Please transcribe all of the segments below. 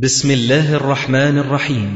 بسم الله الرحمن الرحيم.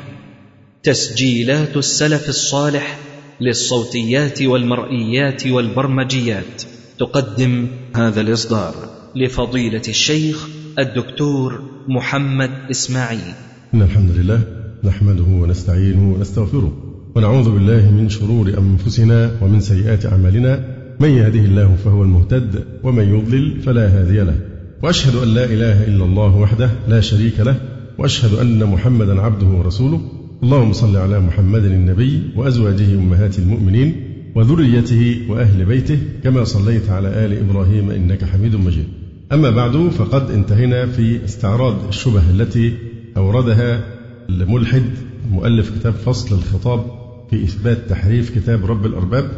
تسجيلات السلف الصالح للصوتيات والمرئيات والبرمجيات. تقدم هذا الإصدار لفضيلة الشيخ الدكتور محمد إسماعيل. إن الحمد لله نحمده ونستعينه ونستغفره ونعوذ بالله من شرور أنفسنا ومن سيئات أعمالنا. من يهده الله فهو المهتد ومن يضلل فلا هادي له. وأشهد أن لا إله إلا الله وحده لا شريك له وأشهد أن محمدا عبده ورسوله. اللهم صل على محمد النبي وأزواجه أمهات المؤمنين وذريته وأهل بيته كما صليت على آل إبراهيم إنك حميد مجيد. أما بعد فقد انتهينا في استعراض الشبه التي أوردها الملحد مؤلف كتاب فصل الخطاب في إثبات تحريف كتاب رب الأرباب.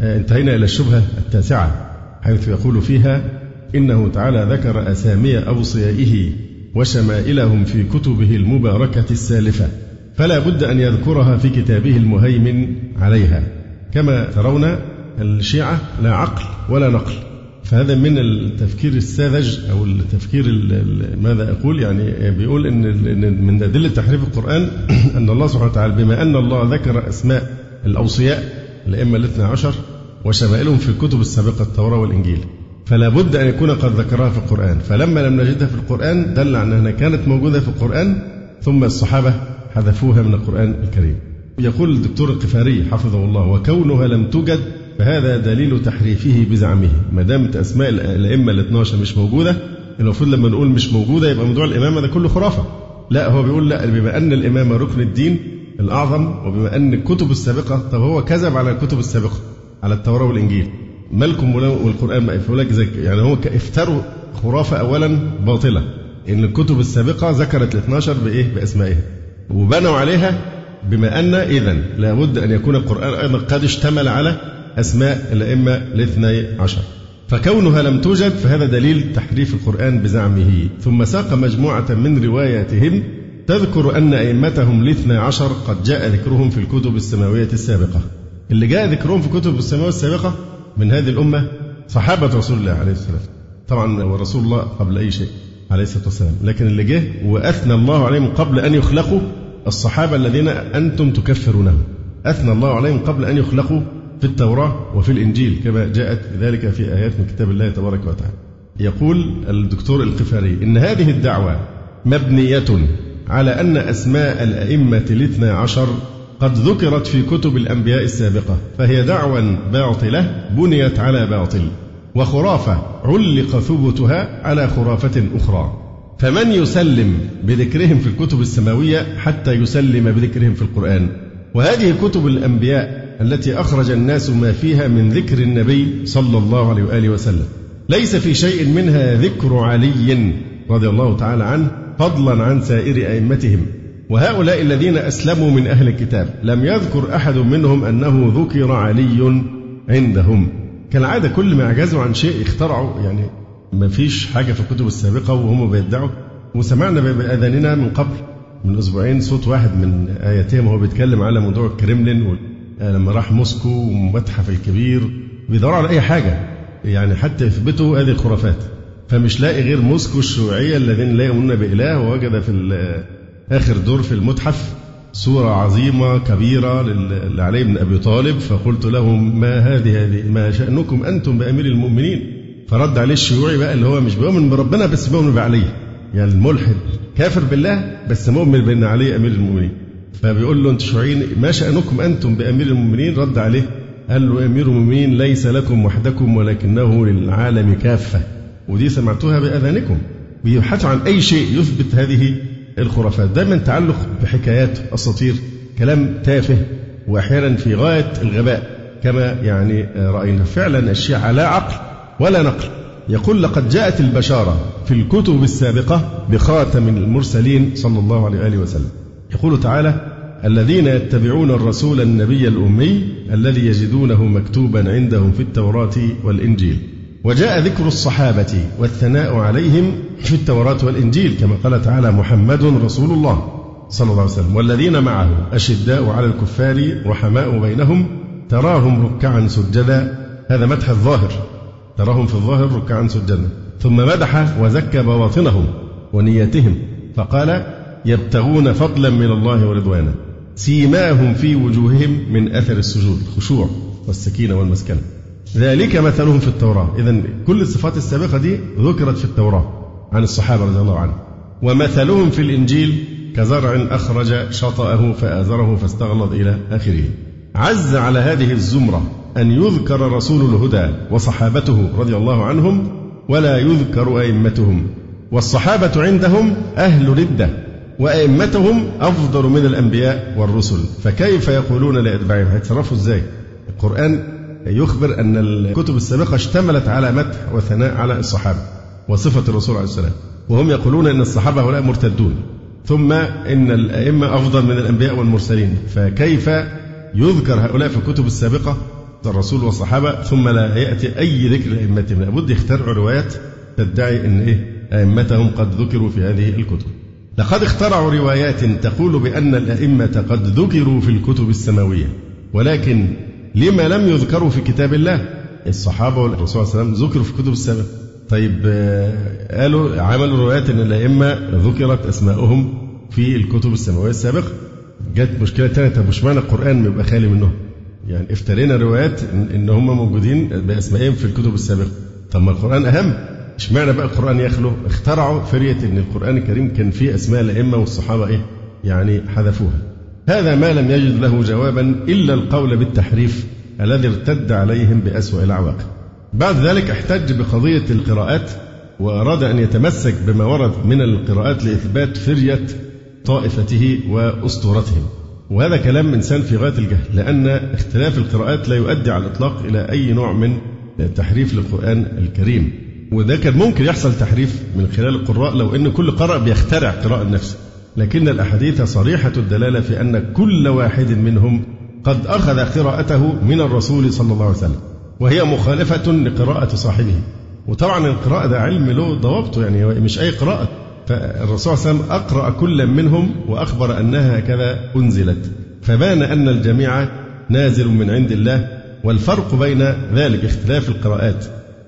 انتهينا إلى الشبهة التاسعة حيث يقول فيها إنه تعالى ذكر أسامي أوصيائه وشمائلهم في كتبه المباركة السالفة فلا بد أن يذكرها في كتابه المهيمن عليها. كما ترون الشيعة لا عقل ولا نقل فهذا من التفكير الساذج أو التفكير ماذا أقول؟ يعني بيقول إن من أدلة تحريف القرآن أن الله سبحانه وتعالى بما أن الله ذكر أسماء الأوصياء الأئمة الاثنى عشر وشمائلهم في الكتب السابقة التوراة والإنجيل. فلا بد أن يكون قد ذكرها في القرآن. فلما لم نجدها في القرآن دل على أنها كانت موجودة في القرآن ثم الصحابة حذفوها من القرآن الكريم. يقول الدكتور القفاري حفظه الله وكونها لم توجد فهذا دليل تحريفه بزعمه. ما دامت أسماء الأئمة ال 12 مش موجودة المفروض لما نقول مش موجودة يبقى موضوع الامامه ده كله خرافة. لا هو بيقول لا بما أن الامامه ركن الدين الأعظم وبما أن الكتب السابقة طب هو كذب على الكتب السابقة على التوراة والإنجيل. مالكم والقرآن ما يقول لك يعني هو افتروا خرافة اولا باطلة. إن الكتب السابقة ذكرت ال 12 بإيه؟ بأسمائها. وبنوا عليها بما أن اذا لابد أن يكون القرآن أيضا قد اشتمل على أسماء الأئمة الاثني عشر. فكونها لم توجد فهذا دليل تحريف القرآن بزعمه. ثم ساق مجموعة من رواياتهم تذكر أن أئمتهم الاثنى عشر قد جاء ذكرهم في الكتب السماوية السابقة. اللي جاء ذكرهم في الكتب السماوية السابقة من هذه الأمة صحابة رسول الله عليه والسلام. طبعا ورسول الله قبل أي شيء عليه الصلاة والسلام. لكن اللي جه وأثنى الله عليهم قبل أن يخلقوا الصحابة الذين أنتم تكفرونهم. أثنى الله عليهم قبل أن يخلقوا في التوراة وفي الإنجيل كما جاءت ذلك في آيات من كتاب الله تبارك وتعالى. يقول الدكتور القفاري إن هذه الدعوة مبنية على أن أسماء الأئمة الاثنى عشر قد ذكرت في كتب الأنبياء السابقة فهي دعوى باطلة بنيت على باطل وخرافة علق ثبوتها على خرافة أخرى. فمن يسلم بذكرهم في الكتب السماوية حتى يسلم بذكرهم في القرآن؟ وهذه كتب الأنبياء التي أخرج الناس ما فيها من ذكر النبي صلى الله عليه وآله وسلم. ليس في شيء منها ذكر علي رضي الله تعالى عنه فضلا عن سائر أئمتهم. وهؤلاء الذين أسلموا من أهل الكتاب لم يذكر أحد منهم أنه ذكر علي عندهم. كالعادة كل ما أعجزوا عن شيء اخترعوا يعني ما فيش حاجة في الكتب السابقة وهم بيدعوا. وسمعنا بأذاننا من قبل من أسبوعين صوت واحد من آياتهم وهو بيتكلم على موضوع الكريملين لما راح موسكو والمتحف الكبير بيدوروا على أي حاجة يعني حتى يثبتوا هذه الخرافات. فمش لاقي غير موسكو الشيوعية الذين لا يؤمنون بإله ووجد في آخر دور في المتحف صورة عظيمة كبيرة لعلي بن أبي طالب فقلت لهم ما هذه هذه ما شأنكم أنتم بأمير المؤمنين؟ فرد عليه الشيوعي بقى اللي هو مش بيؤمن بربنا بس بيؤمن بعلي يعني الملحد كافر بالله بس مؤمن بأن علي أمير المؤمنين. فبيقول له أنتم شيوعيين ما شأنكم أنتم بأمير المؤمنين؟ رد عليه قال له أمير المؤمنين ليس لكم وحدكم ولكنه للعالم كافة. ودي سمعتوها بأذانكم. بيبحثوا عن أي شيء يثبت هذه الخرافات. دايما تعلق بحكايات أساطير كلام تافه وأحيانا في غاية الغباء كما يعني رأينا. فعلا الشيعة لا عقل ولا نقل. يقول لقد جاءت البشارة في الكتب السابقة بخاتم المرسلين صلى الله عليه وآله وسلم. يقول تعالى الذين يتبعون الرسول النبي الأمي الذي يجدونه مكتوبا عندهم في التوراة والإنجيل. وجاء ذكر الصحابة والثناء عليهم في التوراة والإنجيل كما قال تعالى محمد رسول الله صلى الله عليه وسلم والذين معه أشداء على الكفار رحماء بينهم تراهم ركعا سجدا. هذا مدح الظاهر. تراهم في الظاهر ركعا سجدا. ثم مدح وزكى بواطنهم ونياتهم. فقال يبتغون فضلا من الله ورضوانا. سيماهم في وجوههم من أثر السجود الخشوع والسكينة والمسكنة. ذلك مثلهم في التوراة. إذا كل الصفات السابقة دي ذكرت في التوراة عن الصحابة رضي الله عنهم. ومثلهم في الإنجيل كزرع أخرج شطأه فآزره فاستغلظ إلى آخره. عز على هذه الزمرة أن يذكر رسول الهدى وصحابته رضي الله عنهم ولا يذكر أئمتهم. والصحابة عندهم أهل ردة وأئمتهم أفضل من الأنبياء والرسل. فكيف يقولون لأتباعهم؟ هيتصرفوا إزاي؟ القرآن يخبر أن الكتب السابقة اشتملت على مدح وثناء على الصحابة وصفة الرسول عليه السلام. وهم يقولون أن الصحابة هؤلاء مرتدون. ثم إن الأئمة أفضل من الأنبياء والمرسلين. فكيف يذكر هؤلاء في الكتب السابقة الرسول والصحابة ثم لا يأتي أي ذكر لأئمتهم؟ لابد يخترعوا روايات تدعي أن إيه؟ أئمتهم قد ذكروا في هذه الكتب. لقد اخترعوا روايات تقول بأن الأئمة قد ذكروا في الكتب السماوية. ولكن لما لم يذكروا في كتاب الله. الصحابة والرسول صلى الله عليه وسلم ذكروا في الكتب السابقة طيب آه، قالوا عملوا روايات أن الأئمة ذكرت أسماؤهم في الكتب السماوية السابقة جت مشكلة ثانية طب مش معنى القرآن بيبقى خالي منهم؟ يعني افترينا روايات إن هم موجودين بأسمائهم في الكتب السابقة. طب ما القرآن أهم. اشمعنى بقى القرآن يخلو؟ اخترعوا فرية إن القرآن الكريم كان فيه أسماء الأئمة والصحابة إيه؟ يعني حذفوها. هذا ما لم يجد له جوابا إلا القول بالتحريف الذي ارتد عليهم بأسوأ العواقب بعد ذلك احتج بقضية القراءات وأراد أن يتمسك بما ورد من القراءات لإثبات فرية طائفته وأسطورتهم. وهذا كلام إنسان في غاية الجهل لأن اختلاف القراءات لا يؤدي على الإطلاق إلى أي نوع من تحريف للقرآن الكريم. وده كان ممكن يحصل تحريف من خلال القراء لو أن كل قارئ بيخترع قراءة لنفسه لكن الأحاديث صريحة الدلالة في أن كل واحد منهم قد أخذ قراءته من الرسول صلى الله عليه وسلم وهي مخالفة لقراءة صاحبه. وطبعا القراءة ده علم له ضوابطه يعني مش أي قراءة. فالرسول صلى الله عليه وسلم أقرأ كل منهم وأخبر أنها هكذا أنزلت. فبان أن الجميع نازل من عند الله والفرق بين ذلك اختلاف القراءات.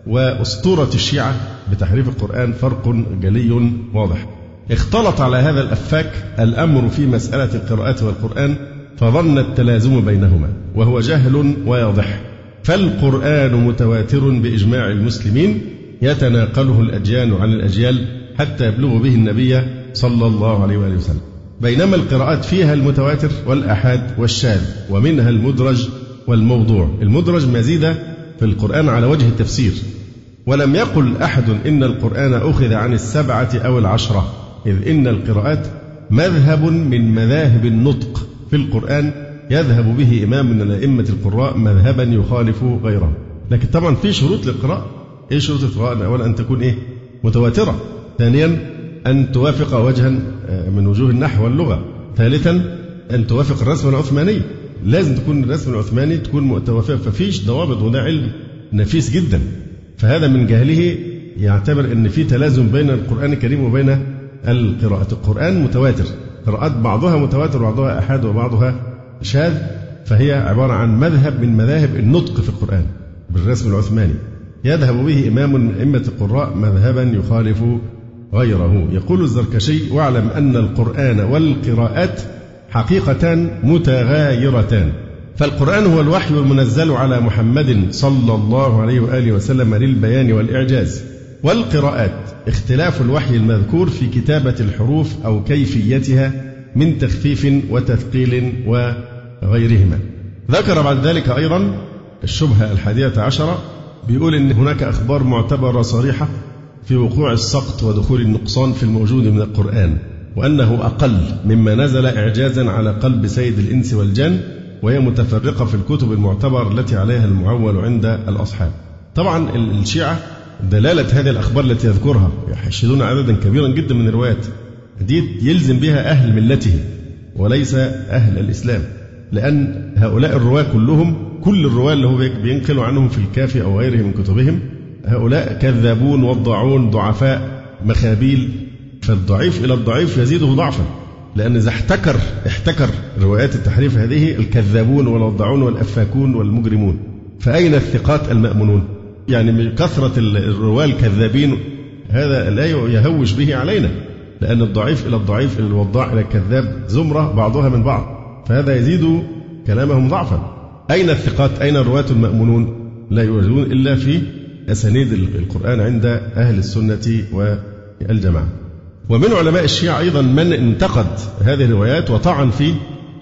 وأسطورة الشيعة بتحريف القرآن فرق جلي واضح. اختلط على هذا الأفاك الأمر في مسألة القراءات والقرآن فظن التلازم بينهما وهو جهل واضح فالقرآن متواتر بإجماع المسلمين يتناقله الأديان عن الأجيال حتى يبلغ به النبي صلى الله عليه وآله وسلم. بينما القراءات فيها المتواتر والأحاد والشاذ ومنها المدرج والموضوع. المدرج مزيدة في القرآن على وجه التفسير. ولم يقل أحد إن القرآن أخذ عن السبعة أو العشرة. إذ إن القراءات مذهب من مذاهب النطق في القرآن يذهب به إمام من الأئمة القراء مذهبا يخالف غيره. لكن طبعا في شروط للقراءة. إيه شروط القراءة؟ أولا أن تكون إيه؟ متواترة. ثانيا أن توافق وجها آه، من وجوه النحو واللغة. ثالثا أن توافق الرسم العثماني. لازم تكون الرسم العثماني تكون متوافقة ففيش ضوابط وده علم نفيس جدا. فهذا من جهله يعتبر أن في تلازم بين القرآن الكريم وبين القراءة. القرآن متواتر. قراءات بعضها متواتر وبعضها أحاد وبعضها شاذ فهي عبارة عن مذهب من مذاهب النطق في القرآن بالرسم العثماني. يذهب به إمام من أئمة القراء مذهبا يخالف غيره. يقول الزركشي واعلم أن القرآن والقراءات حقيقتان متغايرتان. فالقرآن هو الوحي المنزل على محمد صلى الله عليه وآله وسلم للبيان والإعجاز. والقراءات. اختلاف الوحي المذكور في كتابة الحروف أو كيفيتها من تخفيف وتثقيل وغيرهما. ذكر بعد ذلك أيضا الشبهة الحادية عشرة بيقول إن هناك أخبار معتبرة صريحة في وقوع السقط ودخول النقصان في الموجود من القرآن وأنه أقل مما نزل إعجازا على قلب سيد الإنس والجن وهي متفرقة في الكتب المعتبر التي عليها المعول عند الأصحاب. طبعا الشيعة دلالة هذه الأخبار التي يذكرها يحشدون عددا كبيرا جدا من الروايات دي يلزم بها أهل ملته وليس أهل الإسلام لأن هؤلاء الرواة كلهم كل الرواة اللي هو بينقلوا عنهم في الكافي أو غيره من كتبهم هؤلاء كذابون وضاعون ضعفاء مخابيل فالضعيف إلى الضعيف يزيده ضعفا لأن إذا احتكر احتكر روايات التحريف هذه الكذابون والوضاعون والأفاكون والمجرمون فأين الثقات المأمونون؟ يعني من كثرة الرواة الكذابين هذا لا يهوش به علينا لأن الضعيف إلى الضعيف إلى الوضاع إلى الكذاب زمرة بعضها من بعض فهذا يزيد كلامهم ضعفا. أين الثقات؟ أين الرواة المأمونون؟ لا يوجدون إلا في أسانيد القرآن عند أهل السنة والجماعة. ومن علماء الشيعة أيضا من انتقد هذه الروايات وطعن في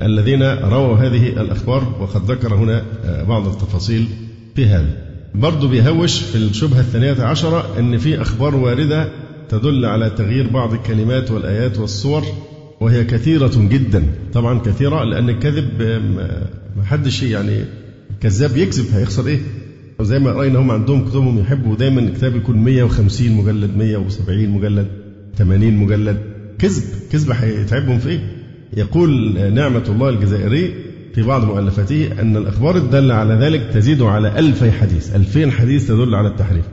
الذين رووا هذه الأخبار وقد ذكر هنا بعض التفاصيل في هذا. برضه بيهوش في الشبهة الثانية عشرة أن في أخبار واردة تدل على تغيير بعض الكلمات والآيات والصور وهي كثيرة جدا. طبعا كثيرة لأن الكذب ما حدش يعني كذاب يكذب هيخسر إيه؟ وزي ما رأينا هم عندهم كتبهم يحبوا دايما الكتاب يكون 150 مجلد 170 مجلد 80 مجلد. كذب كذب هيتعبهم في إيه؟ يقول نعمة الله الجزائري في بعض مؤلفاته أن الأخبار الدالة على ذلك تزيد على ألفي حديث ألفين حديث تدل على التحريف.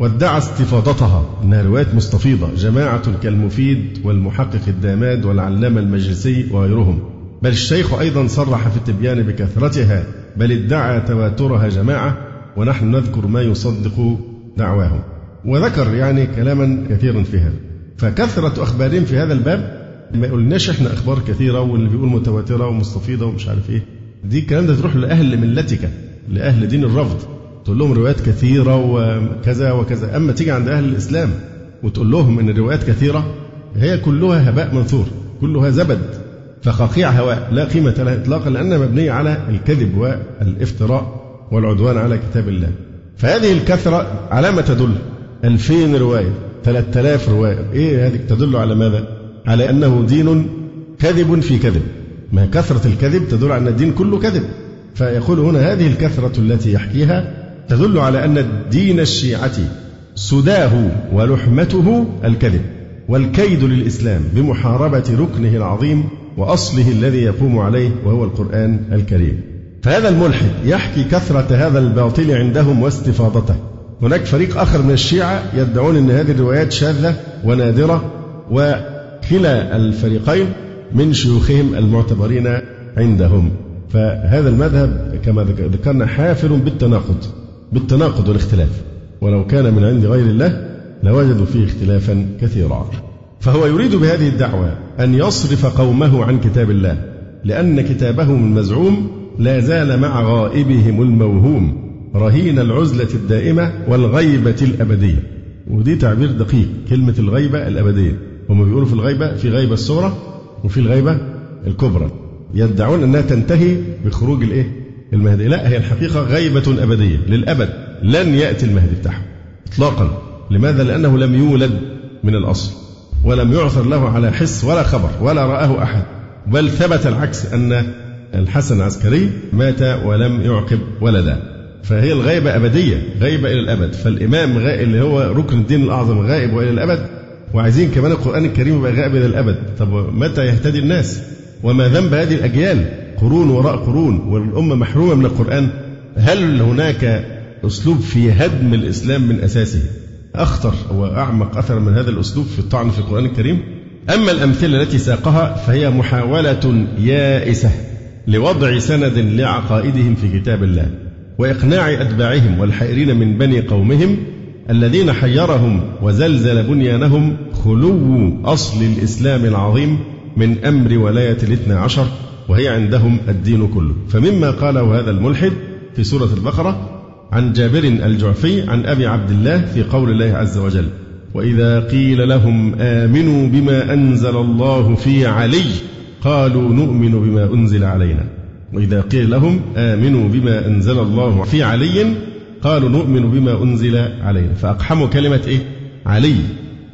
وادعى استفاضتها أنها روايات مستفيضة جماعة كالمفيد والمحقق الداماد والعلامة المجلسي وغيرهم. بل الشيخ أيضا صرح في التبيان بكثرتها بل ادعى تواترها جماعة ونحن نذكر ما يصدق دعواهم. وذكر يعني كلاما كثيرا في هذا. فكثرة أخبارهم في هذا الباب ما قلناش إحنا أخبار كثيرة واللي بيقول متواترة ومستفيضة ومش عارف إيه. دي الكلام ده تروح لأهل ملتك لأهل دين الرفض. تقول لهم روايات كثيرة وكذا وكذا. أما تيجي عند أهل الإسلام وتقول لهم أن الروايات كثيرة هي كلها هباء منثور كلها زبد فقاقيع هواء لا قيمة لها إطلاقا لأنها مبنية على الكذب والإفتراء والعدوان على كتاب الله. فهذه الكثرة على ما تدل؟ ألفين رواية ثلاثة آلاف رواية. إيه هذه؟ تدل على ماذا؟ على أنه دين كذب في كذب. ما كثرة الكذب تدل على أن الدين كله كذب. فيقول هنا هذه الكثرة التي يحكيها تدل على أن الدين الشيعة سداه ولحمته الكذب. والكيد للإسلام بمحاربة ركنه العظيم وأصله الذي يقوم عليه وهو القرآن الكريم. فهذا الملحد يحكي كثرة هذا الباطل عندهم واستفاضته. هناك فريق آخر من الشيعة يدعون أن هذه الروايات شاذة ونادرة وكلا الفريقين من شيوخهم المعتبرين عندهم. فهذا المذهب كما ذكرنا حافل بالتناقض بالتناقض والاختلاف. ولو كان من عند غير الله لوجدوا فيه اختلافا كثيرا. فهو يريد بهذه الدعوة أن يصرف قومه عن كتاب الله لأن كتابهم المزعوم لا زال مع غائبهم الموهوم رهين العزلة الدائمة والغيبة الأبدية. ودي تعبير دقيق كلمة الغيبة الأبدية. هم بيقولوا في الغيبة في غيبة الصغرى وفي الغيبة الكبرى. يدعون أنها تنتهي بخروج الإيه؟ المهدي. لا هي الحقيقة غيبة أبدية. للأبد لن يأتي المهدي بتاعهم إطلاقا. لماذا؟ لأنه لم يولد من الأصل ولم يعثر له على حس ولا خبر ولا رآه أحد. بل ثبت العكس أن الحسن العسكري مات ولم يعقب ولدا. فهي الغيبة أبدية غيبة إلى الأبد. فالإمام غائب اللي هو ركن الدين الأعظم غائب وإلى الأبد وعايزين كمان القرآن الكريم يبقى غائب إلى الأبد. طب متى يهتدي الناس؟ وما ذنب هذه الأجيال؟ قرون وراء قرون والأمة محرومة من القرآن. هل هناك أسلوب في هدم الإسلام من أساسه؟ أخطر وأعمق أثر من هذا الأسلوب في الطعن في القرآن الكريم. أما الأمثلة التي ساقها فهي محاولة يائسة لوضع سند لعقائدهم في كتاب الله وإقناع أتباعهم والحائرين من بني قومهم الذين حيرهم وزلزل بنيانهم خلو أصل الإسلام العظيم من أمر ولاية الاثنى عشر وهي عندهم الدين كله. فمما قاله هذا الملحد في سورة البقرة عن جابر الجعفي عن أبي عبد الله في قول الله عز وجل وإذا قيل لهم آمنوا بما أنزل الله في علي قالوا نؤمن بما أنزل علينا. وإذا قيل لهم آمنوا بما أنزل الله في علي قالوا نؤمن بما أنزل علينا. فأقحموا كلمة إيه؟ علي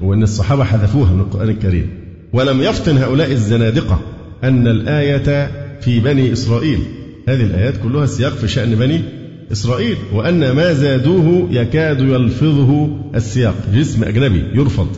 وأن الصحابة حذفوها من القرآن الكريم. ولم يفطن هؤلاء الزنادقة أن الآية في بني إسرائيل. هذه الآيات كلها سياق في شأن بني إسرائيل وأن ما زادوه يكاد يلفظه السياق. جسم أجنبي يرفض.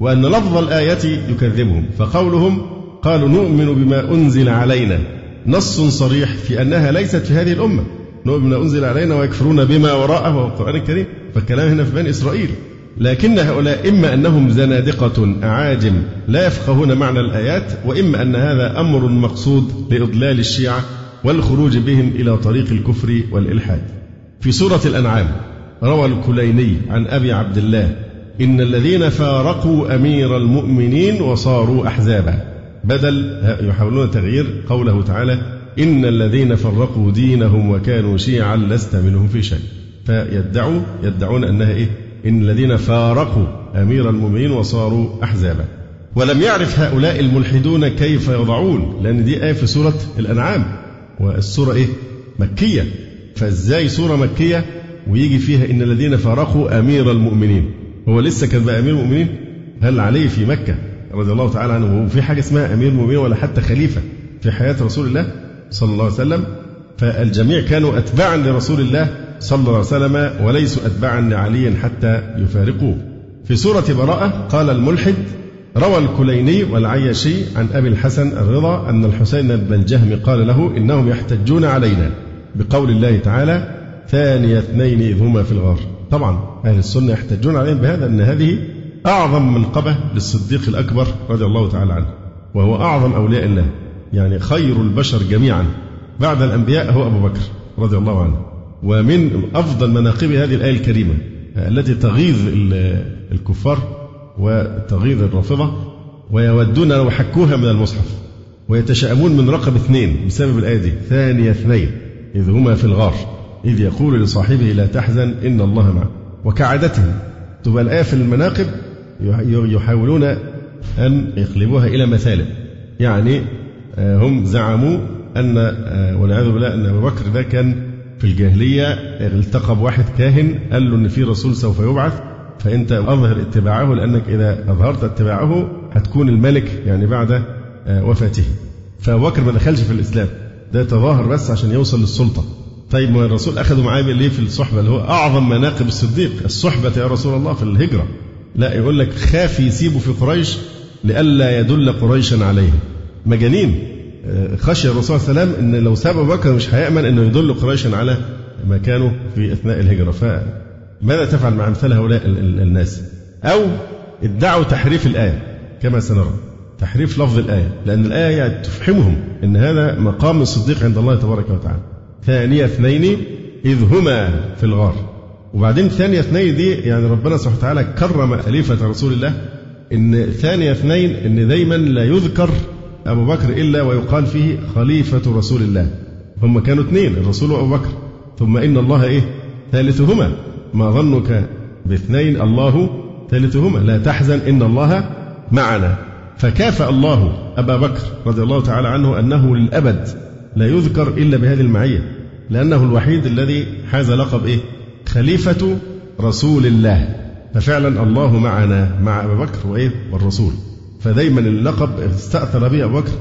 وأن لفظ الآية يكذبهم. فقولهم قالوا نؤمن بما أنزل علينا. نص صريح في أنها ليست في هذه الأمة. نؤمن بما أنزل علينا ويكفرون بما وراءه وهو القرآن الكريم فالكلام هنا في بني إسرائيل. لكن هؤلاء إما أنهم زنادقة أعاجم لا يفقهون معنى الآيات وإما أن هذا أمر مقصود لإضلال الشيعة والخروج بهم إلى طريق الكفر والإلحاد. في سورة الأنعام روى الكليني عن أبي عبد الله إن الذين فارقوا أمير المؤمنين وصاروا أحزابا. بدل يحاولون تغيير قوله تعالى إن الذين فرقوا دينهم وكانوا شيعا لست منهم في شيء. فيدعوا يدعون أنها إيه؟ إن الذين فارقوا أمير المؤمنين وصاروا أحزابا. ولم يعرف هؤلاء الملحدون كيف يضعون لأن دي آية في سورة الأنعام. والسورة إيه؟ مكية. فإزاي سورة مكية؟ ويجي فيها إن الذين فارقوا أمير المؤمنين. هو لسه كان بقى أمير المؤمنين؟ هل عليه في مكة؟ رضي الله تعالى عنه. وفي حاجة اسمها أمير المؤمنين ولا حتى خليفة في حياة رسول الله؟ صلى الله عليه وسلم فالجميع كانوا أتباعا لرسول الله صلى الله عليه وسلم وليسوا أتباعا لعلي حتى يفارقوه. في سورة براءة قال الملحد روى الكليني والعياشي عن أبي الحسن الرضا أن الحسين بن الجهم قال له إنهم يحتجون علينا بقول الله تعالى ثاني اثنين إذ هما في الغار. طبعا أهل السنة يحتجون عليهم بهذا أن هذه أعظم منقبة للصديق الأكبر رضي الله تعالى عنه وهو أعظم أولياء الله. يعني خير البشر جميعا. بعد الأنبياء هو أبو بكر رضي الله عنه. ومن أفضل مناقب هذه الآية الكريمة التي تغيظ الكفار وتغيظ الرافضة ويودون لو حكوها من المصحف ويتشائمون من رقم اثنين بسبب الآية دي. ثاني اثنين إذ هما في الغار إذ يقول لصاحبه لا تحزن إن الله معه وكعادتهم تبقى الآية في المناقب يحاولون أن يقلبوها إلى مثالب يعني هم زعموا أن آه، والعياذ بالله أن أبو بكر ده كان في الجاهلية التقى بواحد كاهن قال له إن في رسول سوف يبعث فأنت أظهر اتباعه لأنك إذا أظهرت اتباعه هتكون الملك يعني بعد آه، وفاته. فأبو بكر ما دخلش في الإسلام ده تظاهر بس عشان يوصل للسلطة. طيب ما الرسول أخذه معاه ليه في الصحبة اللي هو أعظم مناقب الصديق؟ الصحبة يا رسول الله في الهجرة. لا يقول لك خاف يسيبه في قريش لئلا يدل قريشا عليه مجانين. آه، خشي الرسول صلى الله عليه وسلم إن لو ساب أبو بكر مش هيأمن إنه يدل قريشا على مكانه في أثناء الهجرة. فماذا تفعل مع أمثال هؤلاء الناس؟ أو ادعوا تحريف الآية كما سنرى. تحريف لفظ الآية لأن الآية تفهمهم إن هذا مقام الصديق عند الله تبارك وتعالى. ثانية اثنين إذ هما في الغار. وبعدين ثانية اثنين دي يعني ربنا سبحانه وتعالى كرم خليفة رسول الله إن ثانية اثنين إن دايما لا يذكر أبو بكر إلا ويقال فيه خليفة رسول الله. هم كانوا اثنين الرسول وأبو بكر. ثم إن الله إيه؟ ثالثهما. ما ظنك باثنين؟ الله ثالثهما. لا تحزن إن الله معنا. فكافأ الله أبا بكر رضي الله تعالى عنه أنه للأبد لا يذكر إلا بهذه المعية لأنه الوحيد الذي حاز لقب إيه؟ خليفة رسول الله. ففعلا الله معنا مع أبي بكر وإيه؟ والرسول. فدايما اللقب استأثر به أبو بكر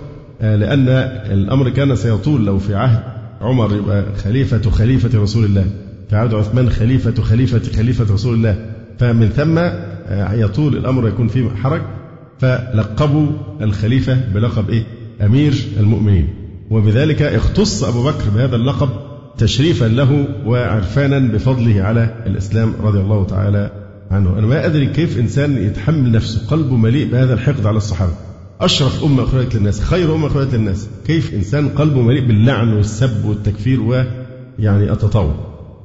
آه، لأن الأمر كان سيطول لو في عهد عمر يبقى خليفة خليفة رسول الله في عهد عثمان خليفة خليفة خليفة رسول الله. فمن ثم آه، يطول الأمر يكون فيه حرج فلقبوا الخليفة بلقب إيه؟ أمير المؤمنين. وبذلك اختص أبو بكر بهذا اللقب تشريفا له وعرفانا بفضله على الإسلام رضي الله تعالى عنه. أنا ما أدري كيف إنسان يتحمل نفسه قلبه مليء بهذا الحقد على الصحابة. أشرف أمة أخرجت للناس خير أمة أخرجت للناس. كيف إنسان قلبه مليء باللعن والسب والتكفير ويعني التطاول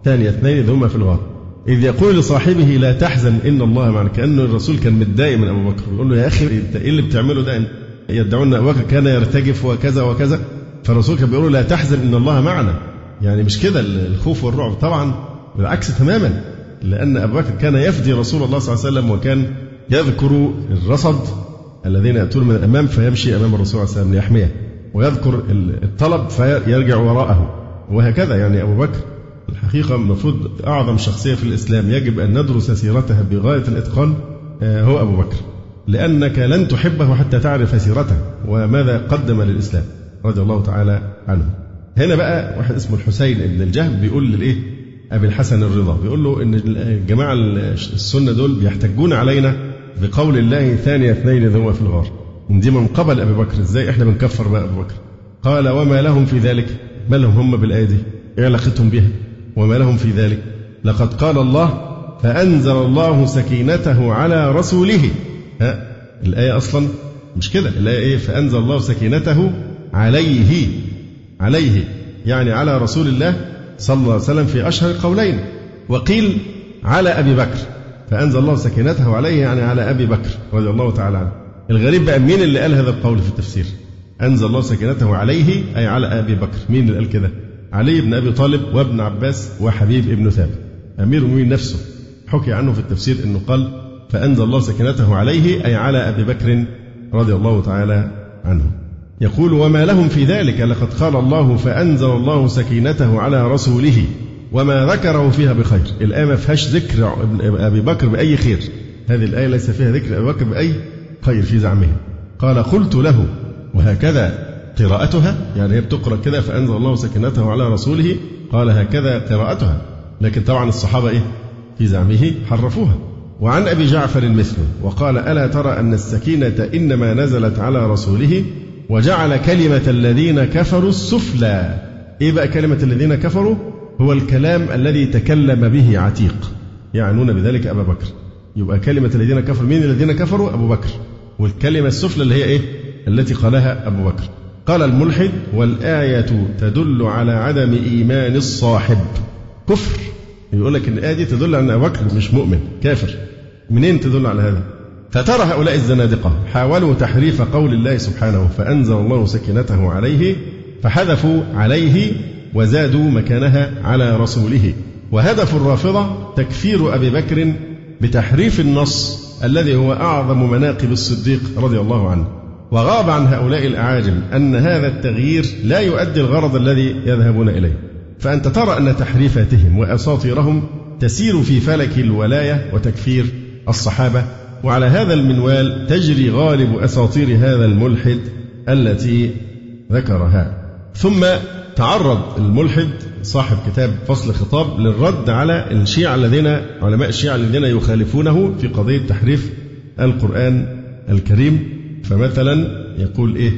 ثانية اثنين إذ هما في الغار. إذ يقول لصاحبه لا تحزن إن الله معنا كأنه الرسول كان متضايق من أبو بكر. يقول له يا أخي أنت إيه اللي بتعمله ده؟ يدعون أبو بكر كان يرتجف وكذا وكذا. فالرسول كان بيقول لا تحزن إن الله معنا. يعني مش كده الخوف والرعب. طبعا بالعكس تماما. لأن أبو بكر كان يفدي رسول الله صلى الله عليه وسلم وكان يذكر الرصد الذين يأتون من الأمام فيمشي أمام الرسول صلى الله عليه وسلم ليحميه ويذكر الطلب فيرجع وراءه وهكذا يعني أبو بكر. الحقيقة المفروض أعظم شخصية في الإسلام يجب أن ندرس سيرتها بغاية الإتقان آه، هو أبو بكر. لأنك لن تحبه حتى تعرف سيرته وماذا قدم للإسلام رضي الله تعالى عنه. هنا بقى واحد اسمه الحسين بن الجهم بيقول للإيه؟ أبي الحسن الرضا. بيقول له إن الجماعه السنة دول بيحتجون علينا بقول الله ثاني اثنين اذ هما في الغار. دي من قبل أبي بكر إزاي إحنا بنكفر بقى أبو بكر؟ قال وما لهم في ذلك ما لهم هم بالايه دي إيه علاقتهم بها. وما لهم في ذلك لقد قال الله فأنزل الله سكينته على رسوله. ها؟ الآية أصلا مش كده. الآية إيه؟ فأنزل الله سكينته عليه عليه يعني على رسول الله صلى الله عليه وسلم في أشهر القولين وقيل على أبي بكر فأنزل الله سكينته عليه يعني على أبي بكر رضي الله تعالى عنه. الغريب بقى مين اللي قال هذا القول في التفسير؟ أنزل الله سكينته عليه أي على أبي بكر. مين اللي قال كده؟ علي بن أبي طالب وابن عباس وحبيب ابن ثابت. أمير المؤمنين نفسه حكي عنه في التفسير أنه قال فأنزل الله سكينته عليه أي على أبي بكر رضي الله تعالى عنه. يقول وما لهم في ذلك لقد قال الله فأنزل الله سكينته على رسوله وما ذكره فيها بخير. الآية ما فيهاش ذكر أبي بكر بأي خير. هذه الآية ليس فيها ذكر أبي بكر بأي خير في زعمه. قال قلت له وهكذا قراءتها؟ يعني هي بتقرأ كده فأنزل الله سكينته على رسوله؟ قال هكذا قراءتها. لكن طبعا الصحابة إيه؟ في زعمه حرفوها. وعن أبي جعفر مثله وقال ألا ترى أن السكينة إنما نزلت على رسوله؟ وجعل كلمة الذين كفروا السفلى. إيه بقى كلمة الذين كفروا؟ هو الكلام الذي تكلم به عتيق. يعنون بذلك أبا بكر. يبقى كلمة الذين كفروا مين الذين كفروا؟ أبو بكر. والكلمة السفلى اللي هي إيه؟ التي قالها أبو بكر. قال الملحد والآية تدل على عدم إيمان الصاحب. كفر. يقول لك الآية دي تدل على إن أبو بكر مش مؤمن كافر. منين تدل على هذا؟ فترى هؤلاء الزنادقة حاولوا تحريف قول الله سبحانه فأنزل الله سكينته عليه فحذفوا عليه وزادوا مكانها على رسوله. وهدف الرافضة تكفير أبي بكر بتحريف النص الذي هو أعظم مناقب الصديق رضي الله عنه. وغاب عن هؤلاء الأعاجم أن هذا التغيير لا يؤدي الغرض الذي يذهبون إليه. فأنت ترى أن تحريفاتهم وأساطيرهم تسير في فلك الولاية وتكفير الصحابة وعلى هذا المنوال تجري غالب أساطير هذا الملحد التي ذكرها. ثم تعرض الملحد صاحب كتاب فصل خطاب للرد على الشيعة الذين علماء الشيعة الذين يخالفونه في قضية تحريف القرآن الكريم. فمثلا يقول إيه؟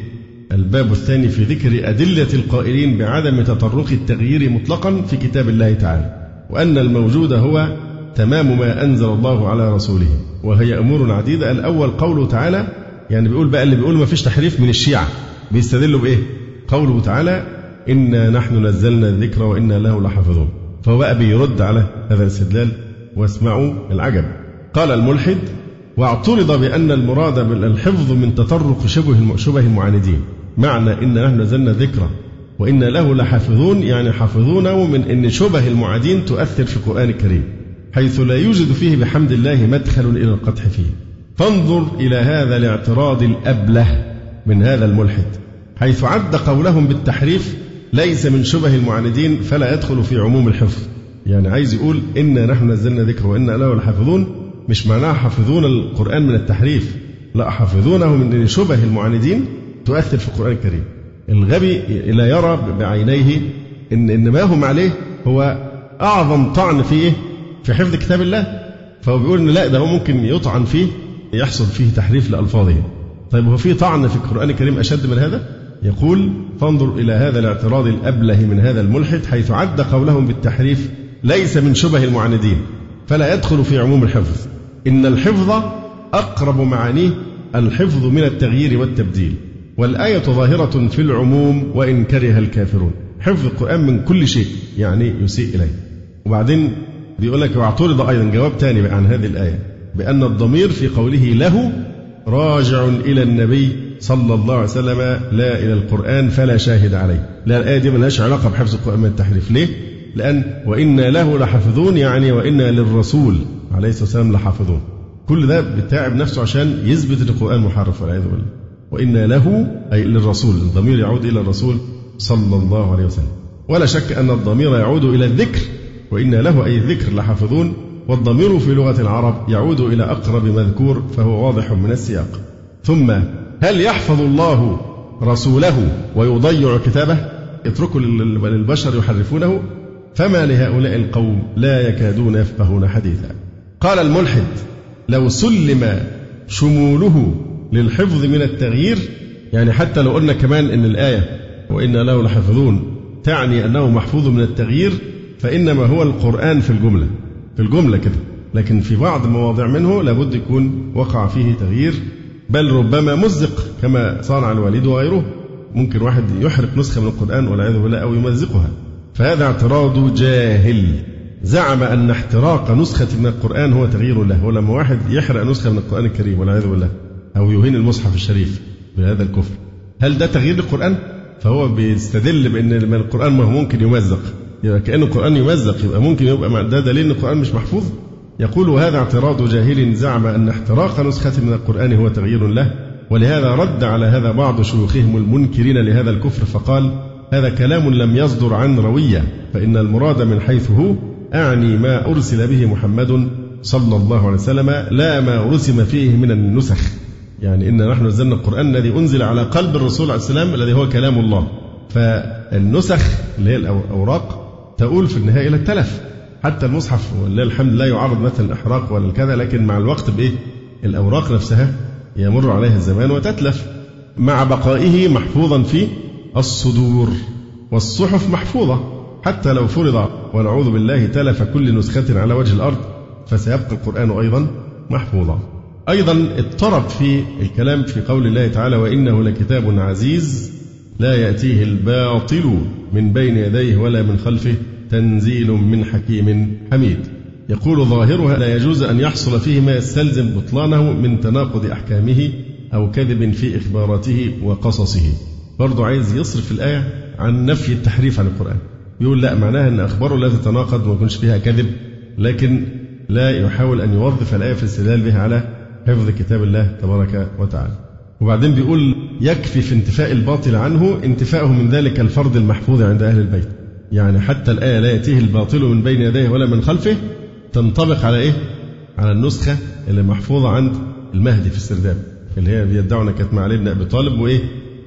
الباب الثاني في ذكر أدلة القائلين بعدم تطرق التغيير مطلقا في كتاب الله تعالى وأن الموجود هو تمام ما أنزل الله على رسوله. وهي أمور عديدة. الأول قوله تعالى يعني بيقول بقى اللي بيقول ما فيش تحريف من الشيعة. بيستدلوا بإيه؟ قوله تعالى إنا نحن نزلنا الذكر وإنا له لحافظون. فهو بقى بيرد على هذا الاستدلال واسمعوا العجب. قال الملحد واعترض بأن المراد بالحفظ من تطرق شبه شبه المعاندين. معنى إن نحن نزلنا ذكرى وإن له لحافظون يعني حافظونه من أن شبه المعادين تؤثر في القرآن الكريم. حيث لا يوجد فيه بحمد الله مدخل إلى القدح فيه. فانظر إلى هذا الاعتراض الأبله من هذا الملحد. حيث عد قولهم بالتحريف ليس من شبه المعاندين فلا يدخل في عموم الحفظ. يعني عايز يقول إنا نحن نزلنا ذكر وإنا له لحافظون مش معناها حافظون القرآن من التحريف. لا حافظونه من شبه المعاندين تؤثر في القرآن الكريم. الغبي لا يرى بعينيه إن إن ما هم عليه هو أعظم طعن في إيه؟ في حفظ كتاب الله فهو بيقول إن لا ده هو ممكن يطعن فيه يحصل فيه تحريف لألفاظه. طيب هو في طعن في القرآن الكريم أشد من هذا؟ يقول فانظر إلى هذا الاعتراض الأبله من هذا الملحد حيث عد قولهم بالتحريف ليس من شبه المعاندين فلا يدخل في عموم الحفظ. إن الحفظ أقرب معانيه الحفظ من التغيير والتبديل والآية ظاهرة في العموم وإن كره الكافرون. حفظ القرآن من كل شيء يعني يسيء إليه. وبعدين بيقول لك واعترض أيضا جواب ثاني عن هذه الآية بأن الضمير في قوله له راجع إلى النبي صلى الله عليه وسلم لا إلى القرآن فلا شاهد عليه. لا الآية دي ملهاش علاقة بحفظ القرآن من التحريف. ليه؟ لأن وإنا له لحافظون يعني وإنا للرسول عليه الصلاة والسلام لحافظون. كل ده بتاعب نفسه عشان يثبت القرآن محرف والعياذ بالله. وإنا له أي للرسول الضمير يعود إلى الرسول صلى الله عليه وسلم. ولا شك أن الضمير يعود إلى الذكر. وإنا له أي الذكر لحافظون والضمير في لغة العرب يعود إلى أقرب مذكور فهو واضح من السياق. ثم هل يحفظ الله رسوله ويضيع كتابه؟ اتركوا للبشر يحرفونه. فما لهؤلاء القوم لا يكادون يفقهون حديثا؟ قال الملحد لو سلم شموله للحفظ من التغيير يعني حتى لو قلنا كمان إن الآية وإنا له لحافظون تعني أنه محفوظ من التغيير فإنما هو القرآن في الجملة في الجملة كده. لكن في بعض مواضع منه لابد يكون وقع فيه تغيير. بل ربما مزق كما صنع الوالد وغيره. ممكن واحد يحرق نسخة من القرآن والعياذ بالله أو يمزقها. فهذا اعتراض جاهل. زعم أن احتراق نسخة من القرآن هو تغيير له. ولما واحد يحرق نسخة من القرآن الكريم والعياذ بالله أو يهين المصحف الشريف بهذا الكفر هل ده تغيير للقرآن؟ فهو بيستدل بأن القرآن ما هو ممكن يمزق. يبقى كأن القرآن يمزق يبقى ممكن يبقى ده دليل أن القرآن مش محفوظ. يقول وهذا اعتراض جاهل زعم أن احتراق نسخة من القرآن هو تغيير له ولهذا رد على هذا بعض شيوخهم المنكرين لهذا الكفر فقال هذا كلام لم يصدر عن روية فإن المراد من حيث هو أعني ما أرسل به محمد صلى الله عليه وسلم لا ما رسم فيه من النسخ. يعني إن نحن نزلنا القرآن الذي أنزل على قلب الرسول عليه السلام الذي هو كلام الله. فالنسخ اللي هي الأوراق تؤول في النهاية إلى التلف. حتى المصحف ولله الحمد لا يعرض مثلا الإحراق ولا كذا لكن مع الوقت بإيه؟ الأوراق نفسها يمر عليها الزمان وتتلف. مع بقائه محفوظا في الصدور والصحف محفوظة. حتى لو فرض ونعوذ بالله تلف كل نسخة على وجه الأرض فسيبقى القرآن أيضا محفوظا. أيضا اضطرب في الكلام في قول الله تعالى وإنه لكتاب عزيز لا يأتيه الباطل من بين يديه ولا من خلفه. تنزيل من حكيم حميد. يقول ظاهرها لا يجوز أن يحصل فيه ما يستلزم بطلانه من تناقض أحكامه أو كذب في إخباراته وقصصه. برضو عايز يصرف الآية عن نفي التحريف عن القرآن. يقول لا معناها أن أخباره لا تتناقض وما يكونش فيها كذب لكن لا يحاول أن يوظف الآية في الاستدلال بها على حفظ كتاب الله تبارك وتعالى. وبعدين بيقول يكفي في انتفاء الباطل عنه انتفاؤه من ذلك الفرض المحفوظ عند أهل البيت. يعني حتى الآية لا يأتيه الباطل من بين يديه ولا من خلفه تنطبق على إيه؟ على النسخة اللي محفوظة عند المهدي في السرداب اللي هي بيدعون كانت مع علي بن أبي طالب وإيه؟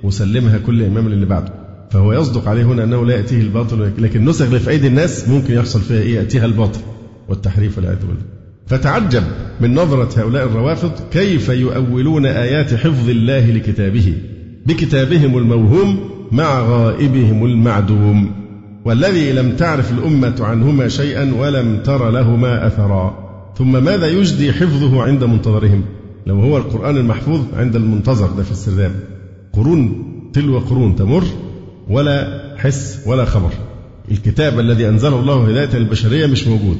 وسلمها كل إمام اللي بعده فهو يصدق عليه هنا أنه لا يأتيه الباطل لكن النسخ اللي في أيدي الناس ممكن يحصل فيها إيه؟ يأتيها الباطل والتحريف والعياذ بالله فتعجب من نظرة هؤلاء الروافض كيف يؤولون آيات حفظ الله لكتابه بكتابهم الموهوم مع غائبهم المعدوم والذي لم تعرف الأمة عنهما شيئا ولم تر لهما أثرا. ثم ماذا يجدي حفظه عند منتظرهم؟ لو هو القرآن المحفوظ عند المنتظر ده في السرداب. قرون تلو قرون تمر ولا حس ولا خبر. الكتاب الذي أنزله الله هداية البشرية مش موجود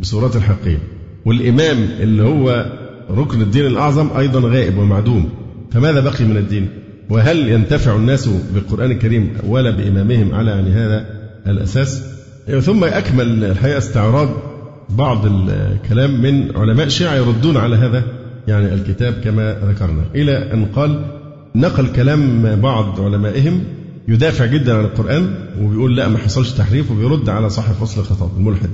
بصورته الحقيقية. والإمام اللي هو ركن الدين الأعظم أيضا غائب ومعدوم. فماذا بقي من الدين؟ وهل ينتفع الناس بالقرآن الكريم ولا بإمامهم على يعني هذا؟ الأساس. ثم أكمل الحقيقة استعراض بعض الكلام من علماء الشيعة يردون على هذا يعني الكتاب كما ذكرنا. إلى أن قال نقل كلام بعض علمائهم يدافع جدا عن القرآن وبيقول لا ما حصلش تحريف وبيرد على صاحب فصل الخطاب الملحد.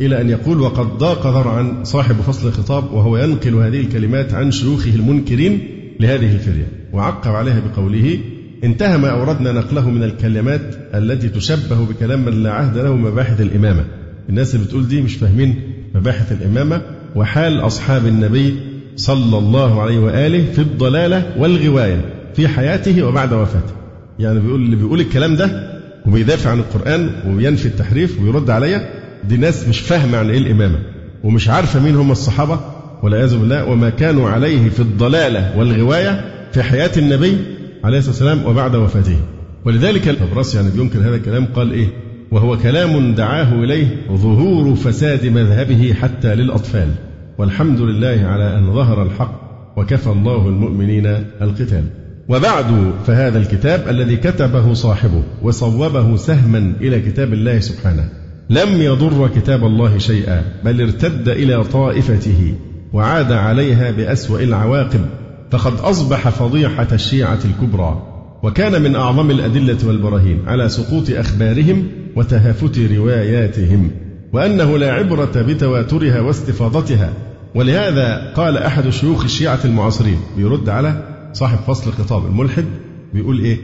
إلى أن يقول وقد ضاق ذرعا صاحب فصل الخطاب وهو ينقل هذه الكلمات عن شيوخه المنكرين لهذه الفرية. وعقب عليها بقوله انتهى ما أوردنا نقله من الكلمات التي تشبه بكلام من لا عهد له مباحث الإمامة. الناس اللي بتقول دي مش فاهمين مباحث الإمامة وحال أصحاب النبي صلى الله عليه وآله في الضلالة والغواية في حياته وبعد وفاته. يعني بيقول اللي بيقول الكلام ده وبيدافع عن القرآن وبينفي التحريف ويرد عليا دي ناس مش فاهمة عن إيه الإمامة ومش عارفة مين هم الصحابة والعياذ بالله وما كانوا عليه في الضلالة والغواية في حياة النبي عليه الصلاة والسلام وبعد وفاته. ولذلك الطبرسي يعني بينكر هذا الكلام قال إيه؟ وهو كلام دعاه إليه ظهور فساد مذهبه حتى للأطفال. والحمد لله على أن ظهر الحق وكفى الله المؤمنين القتال. وبعد فهذا الكتاب الذي كتبه صاحبه وصوبه سهما إلى كتاب الله سبحانه. لم يضر كتاب الله شيئا بل ارتد إلى طائفته وعاد عليها بأسوأ العواقب. فقد أصبح فضيحة الشيعة الكبرى وكان من أعظم الأدلة والبراهين على سقوط أخبارهم وتهافت رواياتهم وأنه لا عبرة بتواترها واستفاضتها. ولهذا قال أحد شيوخ الشيعة المعاصرين بيرد على صاحب فصل الخطاب الملحد بيقول إيه؟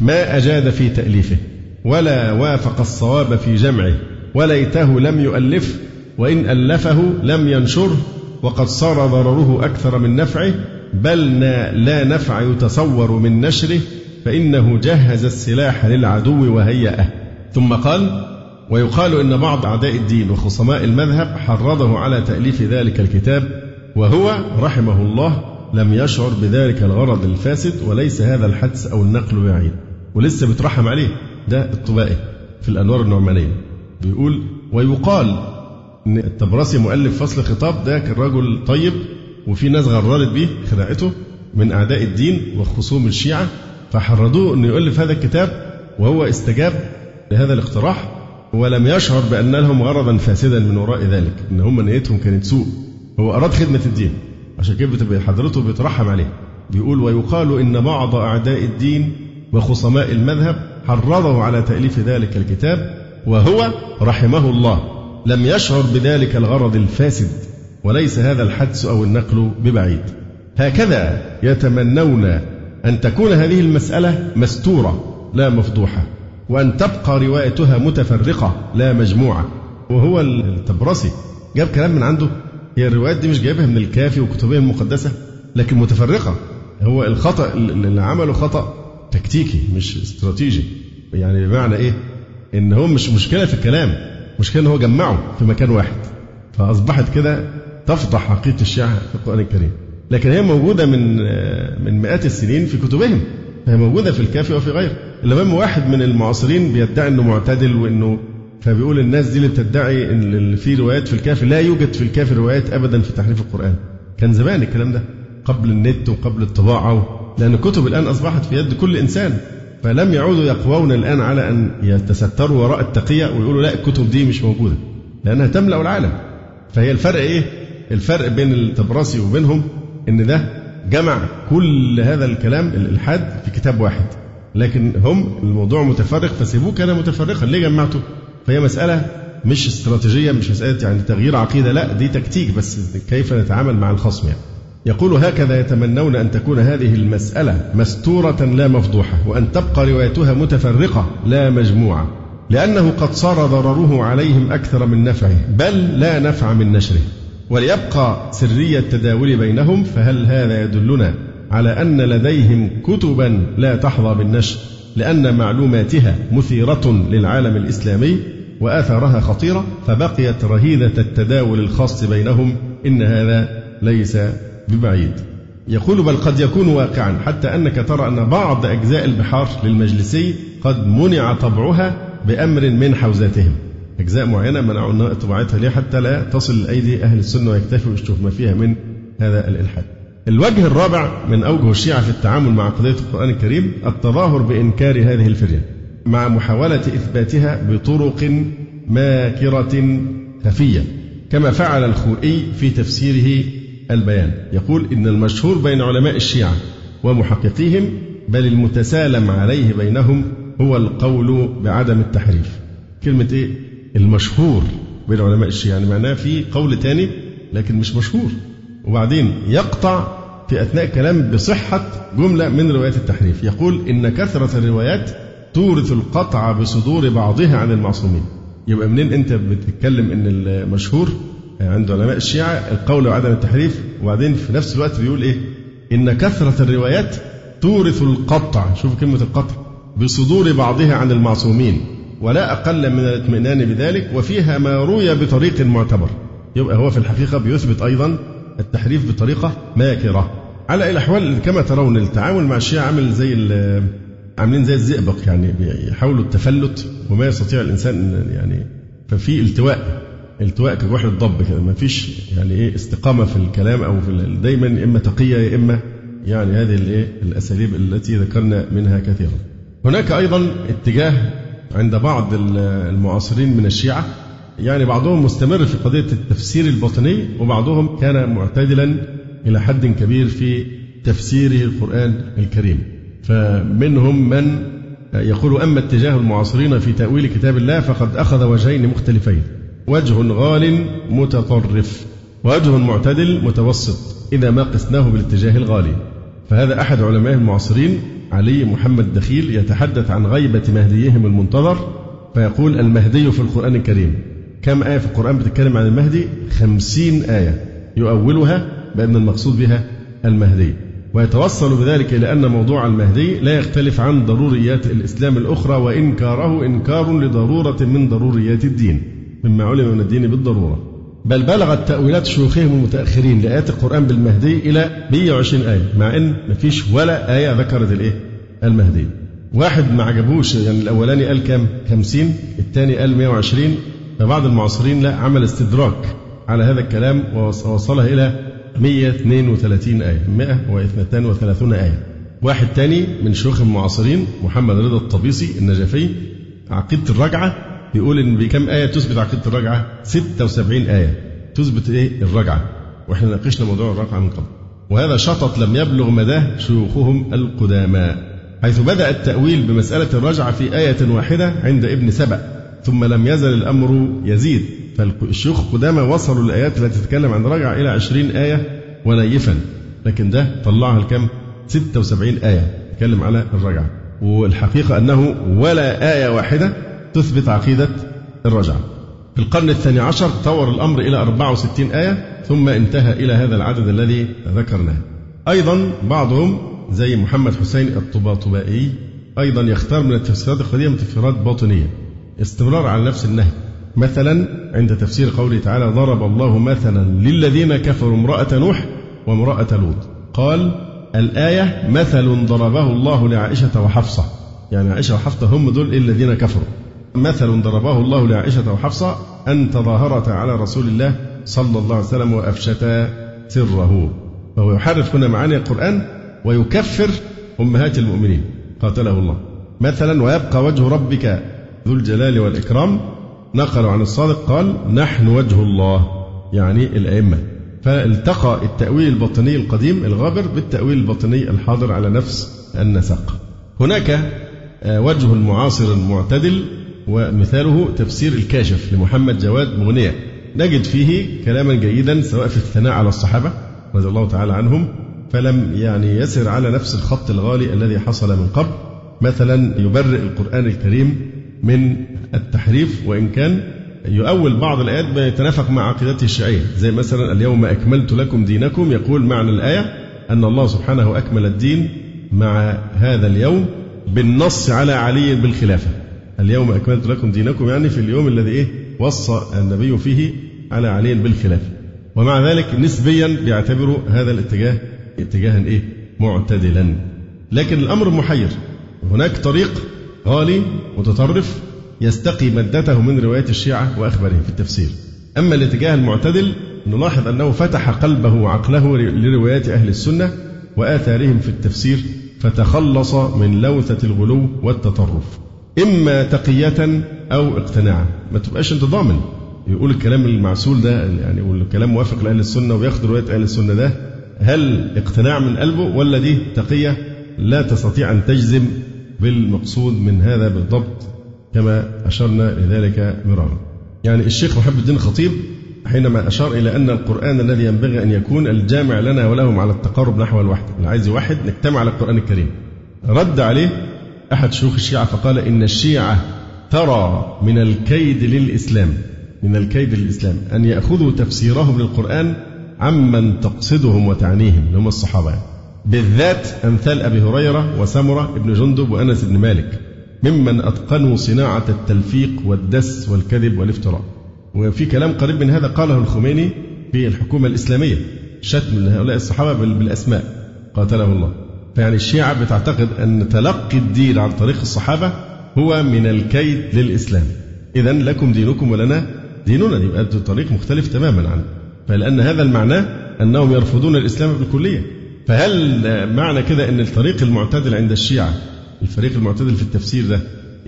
ما أجاد في تأليفه ولا وافق الصواب في جمعه وليته لم يؤلفه وإن ألفه لم ينشره وقد صار ضرره أكثر من نفعه بل لا نفع يتصور من نشره فإنه جهز السلاح للعدو وهيأه. ثم قال ويقال إن بعض أعداء الدين وخصماء المذهب حرضه على تأليف ذلك الكتاب وهو رحمه الله لم يشعر بذلك الغرض الفاسد وليس هذا الحدس أو النقل بعيد. ولسه بيترحم عليه ده الطبائي في الأنوار النعمانية. بيقول ويقال إن الطبرسي مؤلف فصل خطاب ده كان رجل طيب وفي ناس غررت بيه خدعته من أعداء الدين وخصوم الشيعة فحرضوه أنه يؤلف هذا الكتاب وهو استجاب لهذا الاقتراح ولم يشعر بأن لهم غرضا فاسدا من وراء ذلك إن هم نيتهم كانت سوء. هو أراد خدمة الدين عشان كده حضرته بيترحم عليه بيقول ويقال إن بعض أعداء الدين وخصماء المذهب حرضه على تأليف ذلك الكتاب وهو رحمه الله لم يشعر بذلك الغرض الفاسد. وليس هذا الحدس أو النقل ببعيد. هكذا يتمنون أن تكون هذه المسألة مستورة لا مفضوحة وأن تبقى روايتها متفرقة لا مجموعة. وهو التبرسي. جاب كلام من عنده. هي الروايات دي مش جايبها من الكافي وكتبه المقدسة لكن متفرقة. هو الخطأ اللي عمله خطأ تكتيكي مش استراتيجي. يعني بمعنى إيه؟ إن هو مش مشكلة في الكلام مشكلة إن هو جمعه في مكان واحد. فأصبحت كده تفضح عقيدة الشيعة في القرآن الكريم. لكن هي موجودة من من مئات السنين في كتبهم. هي موجودة في الكافي وفي غيره. الإمام واحد من المعاصرين بيدعي أنه معتدل وأنه فبيقول الناس دي اللي بتدعي إن في روايات في الكافي. لا يوجد في الكافي روايات ابدا في تحريف القرآن. كان زمان الكلام ده. قبل النت وقبل الطباعة لأن الكتب الآن أصبحت في يد كل إنسان. فلم يعودوا يقوون الآن على أن يتستروا وراء التقيه ويقولوا لا الكتب دي مش موجودة. لأنها تملأ العالم. فهي الفرق إيه؟ الفرق بين الطبراسي وبينهم إن ده جمع كل هذا الكلام الإلحاد في كتاب واحد. لكن هم الموضوع متفرق فسيبوه كان متفرقا ليه جمعته؟ فهي مسألة مش استراتيجية مش مسألة يعني تغيير عقيدة لا دي تكتيك بس كيف نتعامل مع الخصم يعني. يقول هكذا يتمنون أن تكون هذه المسألة مستورة لا مفضوحة وأن تبقى روايتها متفرقة لا مجموعة لأنه قد صار ضرره عليهم أكثر من نفعه بل لا نفع من نشره وليبقى سرية التداول بينهم فهل هذا يدلنا على أن لديهم كتبا لا تحظى بالنشر؟ لأن معلوماتها مثيرة للعالم الإسلامي وآثارها خطيرة فبقيت رهينة التداول الخاص بينهم. إن هذا ليس ببعيد. يقول بل قد يكون واقعا حتى أنك ترى أن بعض أجزاء البحار للمجلسي قد منع طبعها بأمر من حوزاتهم. أجزاء معينة منعوا طباعتها ليه حتى لا تصل لأيدي أهل السنة ويكتفوا ويشوفوا ما فيها من هذا الإلحاد. الوجه الرابع من أوجه الشيعة في التعامل مع قضية القرآن الكريم التظاهر بإنكار هذه الفرية مع محاولة إثباتها بطرق ماكرة خفية كما فعل الخوئي في تفسيره البيان. يقول إن المشهور بين علماء الشيعة ومحققيهم بل المتسالم عليه بينهم هو القول بعدم التحريف. كلمة إيه؟ المشهور بين علماء الشيعة يعني معناه في قول تاني لكن مش مشهور. وبعدين يقطع في أثناء كلام بصحة جملة من روايات التحريف. يقول إن كثرة الروايات تورث القطع بصدور بعضها عن المعصومين. يبقى منين أنت بتتكلم إن المشهور عند علماء الشيعة؟ القول وعدم التحريف. وبعدين في نفس الوقت بيقول إيه؟ إن كثرة الروايات تورث القطع. شوف كلمة القطع. بصدور بعضها عن المعصومين. ولا أقل من الاطمئنان بذلك وفيها ما روي بطريق معتبر. يبقى هو في الحقيقة بيثبت أيضا التحريف بطريقة ماكرة. على الأحوال كما ترون التعامل مع الشيعة عامل زي عاملين زي الزئبق يعني بيحاولوا التفلت وما يستطيع الإنسان يعني ففي التواء التواء كجحر الضب كده. ما فيش يعني إيه استقامة في الكلام أو في دايما إما تقية يا إما يعني هذه الايه الأساليب التي ذكرنا منها كثيرا. هناك أيضا اتجاه عند بعض المعاصرين من الشيعة. يعني بعضهم مستمر في قضية التفسير الباطني وبعضهم كان معتدلا إلى حد كبير في تفسيره القرآن الكريم. فمنهم من يقول أما اتجاه المعاصرين في تأويل كتاب الله فقد أخذ وجهين مختلفين. وجه غال متطرف ووجه معتدل متوسط إذا ما قسناه بالاتجاه الغالي. فهذا أحد علماء المعاصرين علي محمد دخيل يتحدث عن غيبة مهديهم المنتظر فيقول المهدي في القرآن الكريم. كم آية في القرآن بتتكلم عن المهدي؟ خمسين آية. يؤولها بأن المقصود بها المهدي. ويتوصل بذلك إلى أن موضوع المهدي لا يختلف عن ضروريات الإسلام الأخرى وإنكاره إنكار لضرورة من ضروريات الدين. مما علم من الدين بالضرورة. بل بلغت تأويلات شيوخهم المتأخرين لآيات القرآن بالمهدي إلى 120 آية مع أن ما فيش ولا آية ذكرت الإيه؟ المهدي واحد ما عجبوش يعني الأولاني قال كام؟ 50 الثاني قال 120 فبعض المعاصرين لا عمل استدراك على هذا الكلام ووصلها إلى 132 آية 132 آية واحد تاني من شيوخ المعاصرين محمد رضا الطبيسي النجفي عقيدة الرجعة بيقول إن بكم آية تثبت عقيدة الرجعة؟ 76 آية. تثبت إيه؟ الرجعة. وإحنا ناقشنا موضوع الرجعة من قبل. وهذا شطط لم يبلغ مداه شيوخهم القداماء حيث بدأ التأويل بمسألة الرجعة في آية واحدة عند ابن سبأ. ثم لم يزل الأمر يزيد. فالشيوخ القدامى وصلوا الآيات التي تتكلم عن الرجعة إلى عشرين آية ونيفا. لكن ده طلعها الكم؟ 76 آية. تتكلم على الرجعة. والحقيقة أنه ولا آية واحدة تثبت عقيدة الرجعة. في القرن الثاني عشر تطور الأمر إلى 64 آية ثم انتهى إلى هذا العدد الذي ذكرناه. أيضا بعضهم زي محمد حسين الطباطبائي أيضا يختار من التفسيرات القديمة تفسيرات باطنية. استمرار على نفس النهج. مثلا عند تفسير قوله تعالى ضرب الله مثلا للذين كفروا امرأة نوح وامرأة لوط قال الآية مثل ضربه الله لعائشة وحفصة يعني عائشة وحفصة هم دول الذين كفروا. مثل ضربه الله لعائشة وحفصة أن تظاهرتا على رسول الله صلى الله عليه وسلم وأفشتا سره. فهو يحرف هنا معاني القرآن ويكفر أمهات المؤمنين. قاتله الله. مثلا ويبقى وجه ربك ذو الجلال والإكرام. نقلوا عن الصادق قال نحن وجه الله. يعني الأئمة. فالتقى التأويل الباطني القديم الغابر بالتأويل الباطني الحاضر على نفس النسق. هناك آه، وجه المعاصر المعتدل ومثاله تفسير الكاشف لمحمد جواد مغنية. نجد فيه كلاما جيدا سواء في الثناء على الصحابة رضي الله تعالى عنهم فلم يعني يسر على نفس الخط الغالي الذي حصل من قبل. مثلا يبرئ القرآن الكريم من التحريف وإن كان يؤول بعض الآيات بيتنافق مع عقيدته الشيعية. زي مثلا اليوم أكملت لكم دينكم يقول معنى الآية أن الله سبحانه أكمل الدين مع هذا اليوم بالنص على علي بالخلافة. اليوم أكملت لكم دينكم يعني في اليوم الذي إيه؟ وصى النبي فيه على علي بالخلافة ومع ذلك نسبيا بيعتبروا هذا الاتجاه اتجاها إيه؟ معتدلا. لكن الأمر محير. هناك طريق غالي متطرف يستقي مادته من روايات الشيعة وأخبارهم في التفسير. أما الاتجاه المعتدل نلاحظ أنه فتح قلبه وعقله لروايات أهل السنة وآثارهم في التفسير فتخلص من لوثة الغلو والتطرف. إما تقية أو اقتناعا. ما تبقاش أنت ضامن. يقول الكلام المعسول ده يعني والكلام موافق لأهل السنة وياخد رواية أهل السنة ده. هل اقتناع من قلبه ولا دي تقية؟ لا تستطيع أن تجزم بالمقصود من هذا بالضبط كما أشرنا لذلك مرارا. يعني الشيخ محب الدين الخطيب حينما أشار إلى أن القرآن الذي ينبغي أن يكون الجامع لنا ولهم على التقارب نحو الوحدة اللي عايز واحد نجتمع على القرآن الكريم. رد عليه أحد شيوخ الشيعة فقال إن الشيعة ترى من الكيد للإسلام من الكيد للإسلام أن يأخذوا تفسيرهم للقرآن عمن تقصدهم وتعنيهم اللي هم الصحابة يعني. بالذات أمثال أبي هريرة وسمرة بن جندب وأنس بن مالك ممن أتقنوا صناعة التلفيق والدس والكذب والافتراء وفي كلام قريب من هذا قاله الخميني في الحكومة الإسلامية شتم هؤلاء الصحابة بالأسماء قاتله الله فيعني الشيعة بتعتقد أن تلقي الدين عن طريق الصحابة هو من الكيد للإسلام. إذا لكم دينكم ولنا ديننا. يبقى طريق مختلف تماما عنه. فلأن هذا المعنى أنهم يرفضون الإسلام بالكلية؟ فهل معنى كده أن الطريق المعتدل عند الشيعة الفريق المعتدل في التفسير ده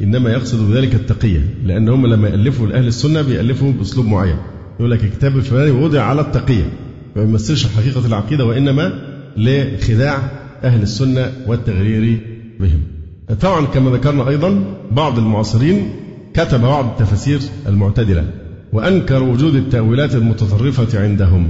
إنما يقصد بذلك التقية؟ لأن هم لما يألفوا لأهل السنة بيألفوا بأسلوب معين. يقول لك الكتاب الفلاني وضع على التقية. ما يمثلش حقيقة العقيدة وإنما لخداع أهل السنة والتغرير بهم. طبعا كما ذكرنا أيضا بعض المعاصرين كتب بعض التفاسير المعتدلة وأنكر وجود التأويلات المتطرفة عندهم.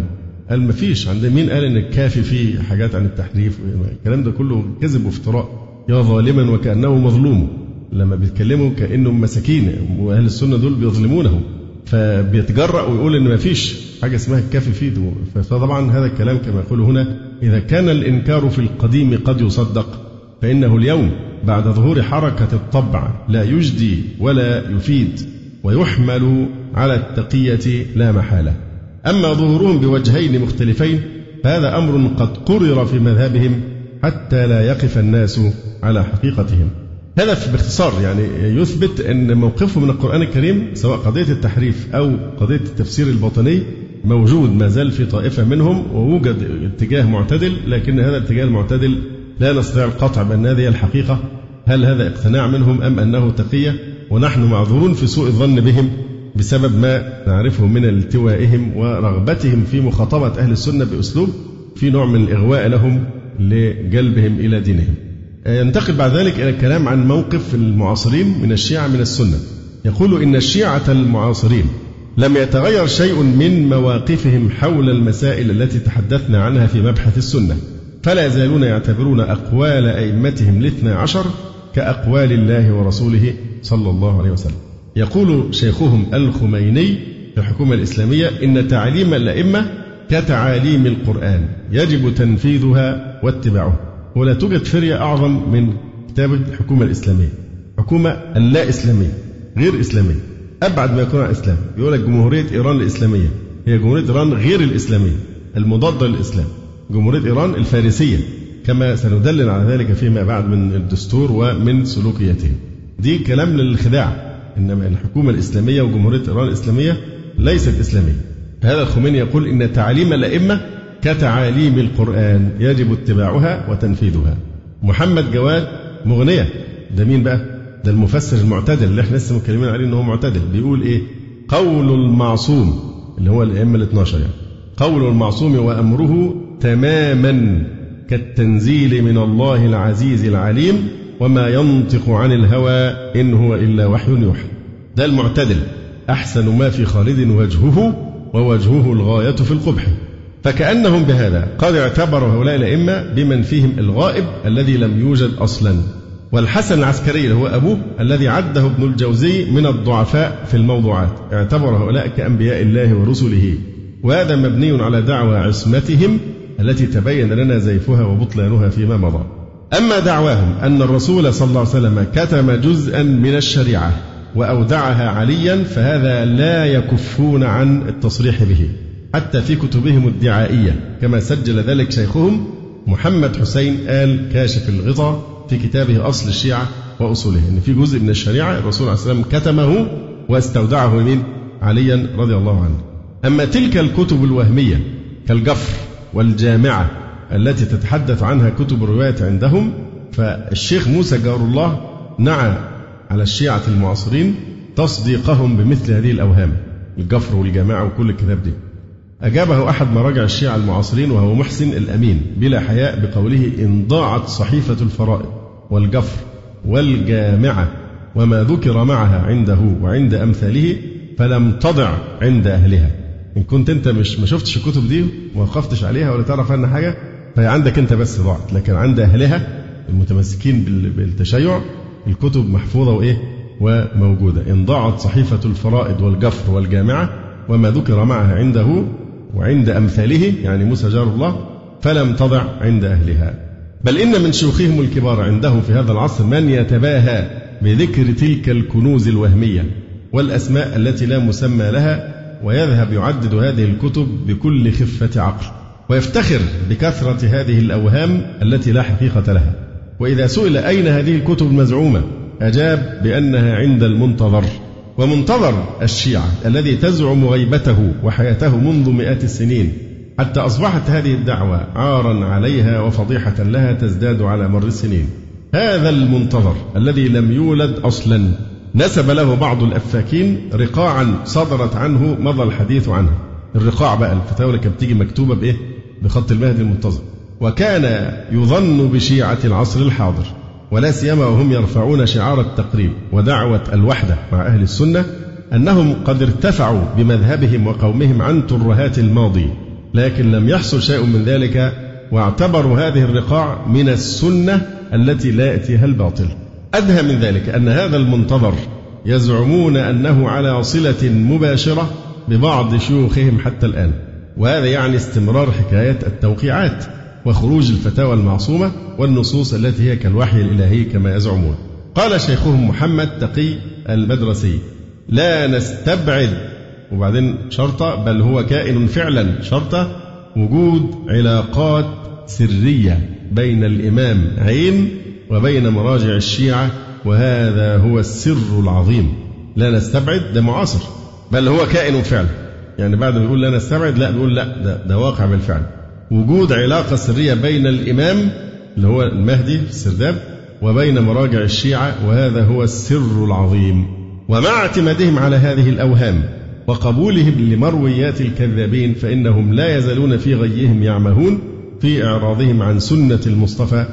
قال ما فيش عند مين قال إن الكافي فيه حاجات عن التحريف؟ الكلام ده كله كذب وافتراء. يا ظالما وكأنه مظلوم. لما بيتكلموا كأنهم مساكين وأهل السنة دول بيظلمونهم فبيتجرأ ويقول إن ما فيش حاجة اسمها الكافي فيه. فطبعا هذا الكلام كما يقول هنا إذا كان الإنكار في القديم قد يصدق فإنه اليوم بعد ظهور حركة الطبع لا يجدي ولا يفيد ويحمل على التقية لا محالة. أما ظهورهم بوجهين مختلفين فهذا أمر قد قرر في مذهبهم حتى لا يقف الناس على حقيقتهم. هذا باختصار يعني يثبت أن موقفه من القرآن الكريم سواء قضية التحريف أو قضية التفسير الباطني موجود ما زال في طائفة منهم ووجد اتجاه معتدل لكن هذا الاتجاه المعتدل لا نستطيع القطع بأن هذه الحقيقة. هل هذا اقتناع منهم أم أنه تقية؟ ونحن معذورون في سوء الظن بهم بسبب ما نعرفه من التوائهم ورغبتهم في مخاطبة أهل السنة بأسلوب في نوع من الإغواء لهم لجلبهم إلى دينهم. ينتقل بعد ذلك إلى الكلام عن موقف المعاصرين من الشيعة من السنة. يقول إن الشيعة المعاصرين لم يتغير شيء من مواقفهم حول المسائل التي تحدثنا عنها في مبحث السنة. فلا يزالون يعتبرون أقوال أئمتهم الاثنى عشر كأقوال الله ورسوله صلى الله عليه وسلم. يقول شيخهم الخميني في الحكومة الإسلامية إن تعليم الأئمة كتعاليم القرآن يجب تنفيذها واتباعها ولا توجد فرية أعظم من كتابة الحكومة الإسلامية. حكومة اللا إسلامية غير إسلامية. أبعد ما يكون عن الإسلام. يقول لك جمهورية إيران الإسلامية. هي جمهورية إيران غير الإسلامية المضادة للإسلام. جمهورية إيران الفارسية كما سندلل على ذلك فيما بعد من الدستور ومن سلوكياتهم. دي كلام للخداع. إنما الحكومة الإسلامية وجمهورية إيران الإسلامية ليست إسلامية. هذا الخميني يقول إن تعاليم الأئمة كتعاليم القرآن يجب اتباعها وتنفيذها. محمد جواد مغنية. ده مين بقى؟ ده المفسر المعتدل اللي إحنا لسه متكلمين عليه ان هو معتدل. بيقول إيه؟ قول المعصوم اللي هو الأئمة ال 12 يعني. قول المعصوم وأمره تماما كالتنزيل من الله العزيز العليم وما ينطق عن الهوى إن هو إلا وحي يوحى. ده المعتدل. أحسن ما في خالد وجهه ووجهه الغاية في القبح. فكأنهم بهذا قد اعتبروا هؤلاء الأئمة بمن فيهم الغائب الذي لم يوجد أصلا. والحسن العسكري اللي هو أبوه الذي عده ابن الجوزي من الضعفاء في الموضوعات. اعتبر هؤلاء كأنبياء الله ورسله. وهذا مبني على دعوى عصمتهم التي تبين لنا زيفها وبطلانها فيما مضى. أما دعواهم أن الرسول صلى الله عليه وسلم كتم جزءا من الشريعة وأودعها عليا فهذا لا يكفون عن التصريح به. حتى في كتبهم الدعائية كما سجل ذلك شيخهم محمد حسين آل كاشف الغطاء في كتابه أصل الشيعة وأصوله. إن في جزء من الشريعة الرسول عليه السلام كتمه واستودعه من عليا رضي الله عنه. أما تلك الكتب الوهمية كالجفر والجامعة التي تتحدث عنها كتب الرواية عندهم فالشيخ موسى جار الله نعى على الشيعة المعاصرين تصديقهم بمثل هذه الأوهام الجفر والجماعة وكل الكتاب دي. أجابه أحد مراجع الشيعة المعاصرين وهو محسن الأمين بلا حياء بقوله إن ضاعت صحيفة الفرائض والجفر والجامعة وما ذكر معها عنده وعند أمثاله فلم تضع عند أهلها. إن كنت أنت مش ما شفتش الكتب دي وما وقفتش عليها ولا تعرف عنها حاجة فهي عندك أنت بس ضاعت. لكن عند أهلها المتمسكين بالتشيع الكتب محفوظة وإيه؟ وموجودة. إن ضاعت صحيفة الفرائض والجفر والجامعة وما ذكر معها عنده وعند أمثاله يعني موسى جار الله فلم تضع عند أهلها. بل إن من شيوخهم الكبار عنده في هذا العصر من يتباهى بذكر تلك الكنوز الوهمية والأسماء التي لا مسمى لها ويذهب يعدد هذه الكتب بكل خفة عقل ويفتخر بكثرة هذه الأوهام التي لا حقيقة لها. وإذا سئل أين هذه الكتب المزعومة أجاب بأنها عند المنتظر ومنتظر الشيعة الذي تزعم غيبته وحياته منذ مئات السنين. حتى أصبحت هذه الدعوة عارا عليها وفضيحة لها تزداد على مر السنين. هذا المنتظر الذي لم يولد أصلا. نسب له بعض الأفاكين رقاعا صدرت عنه مضى الحديث عنه. الرقاع بقى الفتاوى اللي كانت بتيجي مكتوبة بإيه؟ بخط المهدي المنتظر. وكان يظن بشيعة العصر الحاضر ولا سيما وهم يرفعون شعار التقريب ودعوة الوحدة مع أهل السنة أنهم قد ارتفعوا بمذهبهم وقومهم عن ترهات الماضي. لكن لم يحصل شيء من ذلك واعتبروا هذه الرقاع من السنة التي لا يأتيها الباطل. أدهى من ذلك أن هذا المنتظر يزعمون أنه على صلة مباشرة ببعض شيوخهم حتى الآن. وهذا يعني استمرار حكاية التوقيعات وخروج الفتاوى المعصومة والنصوص التي هي كالوحي الإلهي كما يزعمون. قال شيخهم محمد تقي المدرسي لا نستبعد وبعدين شرطة بل هو كائن فعلا. شرطة وجود علاقات سرية بين الإمام عين وبين مراجع الشيعة وهذا هو السر العظيم. لا نستبعد ده معاصر. بل هو كائن فعلا. يعني بعد ما يقول لا نستبعد لا بيقول لا ده, ده واقع بالفعل. وجود علاقة سرية بين الإمام اللي هو المهدي السرداب وبين مراجع الشيعة وهذا هو السر العظيم. ومع اعتمادهم على هذه الأوهام وقبولهم لمرويات الكذابين فإنهم لا يزالون في غيهم يعمهون في إعراضهم عن سنة المصطفى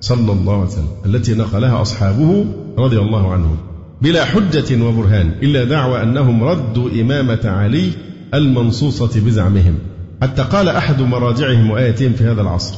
صلى الله عليه وسلم التي نقلها أصحابه رضي الله عنهم. بلا حجة وبرهان إلا دعوى أنهم ردوا إمامة علي المنصوصة بزعمهم. حتى قال أحد مراجعهم وآياتهم في هذا العصر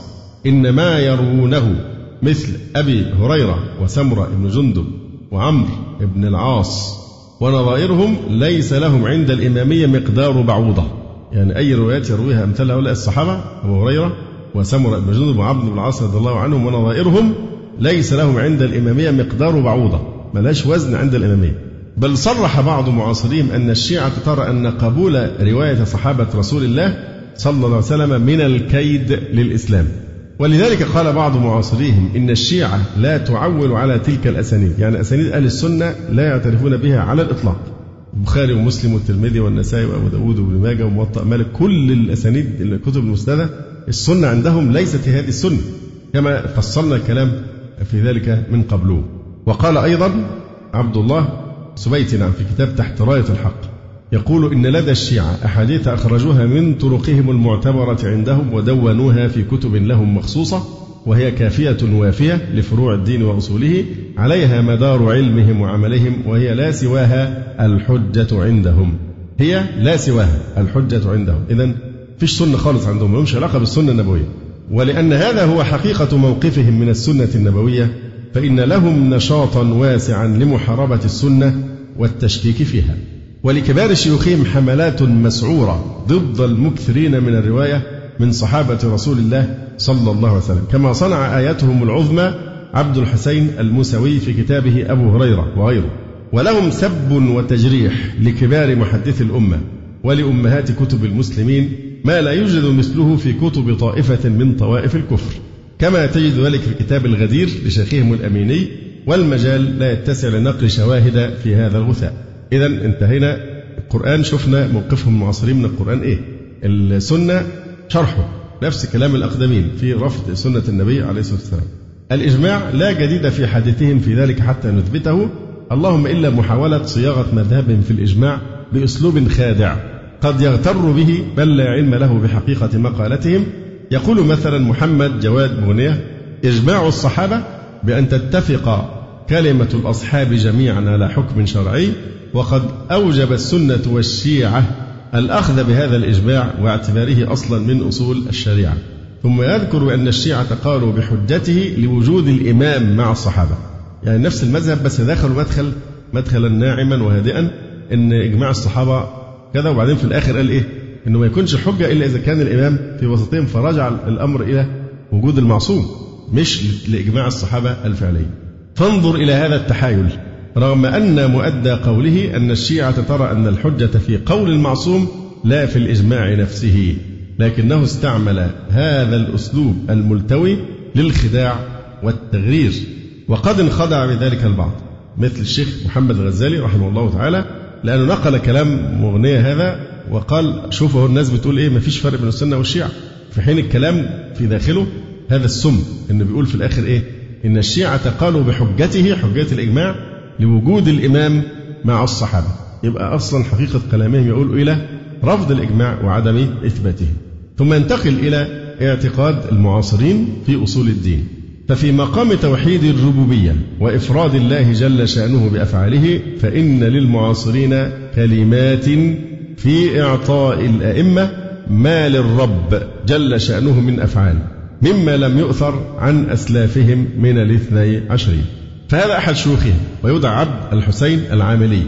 إن ما يروونه مثل أبي هريرة وسمرة بن جندب وعمرو بن العاص ونظائرهم ليس لهم عند الإمامية مقدار بعوضة. يعني أي روايات يرويها أمثال هؤلاء الصحابة أبو هريرة وسمرة بن جندب وعبد بن العاص رضي الله عنهم ونظائرهم ليس لهم عند الإمامية مقدار بعوضة. ملاش وزن عند الإمامية. بل صرح بعض معاصريهم أن الشيعة ترى أن قبول رواية صحابة رسول الله صلى الله عليه وسلم من الكيد للإسلام. ولذلك قال بعض معاصريهم إن الشيعة لا تعول على تلك الأسانيد. يعني أسانيد أهل السنة لا يعترفون بها على الإطلاق. البخاري ومسلم والترمذي والنسائي وأبو داود وابن ماجه وموطأ مالك كل الأسانيد الكتب المسندة السنة عندهم ليست هذه السنة. كما فصلنا الكلام في ذلك من قبله. وقال أيضا عبد الله سبيت نعم في كتاب تحت راية الحق. يقول إن لدى الشيعة أحاديث أخرجوها من طرقهم المعتبرة عندهم ودونوها في كتب لهم مخصوصة وهي كافية وافية لفروع الدين وأصوله عليها مدار علمهم وعملهم وهي لا سواها الحجة عندهم. هي لا سواها الحجة عندهم. إذا فيش سنة خالص عندهم ما لهمش علاقة بالسنة النبوية. ولأن هذا هو حقيقة موقفهم من السنة النبوية فإن لهم نشاطا واسعا لمحاربة السنة والتشكيك فيها. ولكبار شيوخهم حملات مسعورة ضد المكثرين من الرواية من صحابة رسول الله صلى الله عليه وسلم. كما صنع آياتهم العظمى عبد الحسين الموسوي في كتابه أبو هريرة وغيره. ولهم سب وتجريح لكبار محدثي الأمة ولأمهات كتب المسلمين ما لا يوجد مثله في كتب طائفة من طوائف الكفر. كما تجد ذلك في كتاب الغدير لشيخهم الأميني والمجال لا يتسع لنقل شواهد في هذا الغثاء. إذا انتهينا. القرآن شفنا موقفهم المعاصرين من القرآن إيه؟ السنة شرحه. نفس كلام الأقدمين في رفض سنة النبي عليه الصلاة والسلام. الإجماع لا جديد في حديثهم في ذلك حتى نثبته اللهم إلا محاولة صياغة مذهبهم في الإجماع بأسلوب خادع. قد يغتر به بل لا علم له بحقيقة مقالتهم. يقول مثلا محمد جواد مغنية إجماع الصحابة بأن تتفق كلمة الأصحاب جميعا على حكم شرعي وقد أوجب السنة والشيعة الأخذ بهذا الإجماع واعتباره أصلا من أصول الشريعة ثم يذكر أن الشيعة قالوا بحجته لوجود الإمام مع الصحابة يعني نفس المذهب بس دخلوا مدخل مدخلا ناعما وهادئا إن إجماع الصحابة كذا وبعدين في الآخر قال إيه؟ إنه ما يكونش حجة إلا إذا كان الإمام في وسطهم فرجع الأمر إلى وجود المعصوم مش لإجماع الصحابة الفعلي. فانظر إلى هذا التحايل رغم أن مؤدى قوله أن الشيعة ترى أن الحجة في قول المعصوم لا في الإجماع نفسه لكنه استعمل هذا الأسلوب الملتوي للخداع والتغرير. وقد انخدع بذلك البعض مثل الشيخ محمد الغزالي رحمه الله تعالى لأنه نقل كلام مغنية هذا وقال شوفوا الناس بتقول إيه مفيش فرق بين السنة والشيعة. في حين الكلام في داخله هذا السم إنه بيقول في الآخر إيه إن الشيعة قالوا بحجته حجة الإجماع لوجود الإمام مع الصحابة. يبقى أصلا حقيقة كلامهم يقول إلى رفض الإجماع وعدم إثباته. ثم ينتقل إلى اعتقاد المعاصرين في أصول الدين. ففي مقام توحيد الربوبية وإفراد الله جل شأنه بأفعاله فإن للمعاصرين كلمات في إعطاء الأئمة ما للرب جل شأنه من أفعال مما لم يؤثر عن أسلافهم من الاثني عشرين. فهذا أحد شيوخهم ويدعى عبد الحسين العاملي.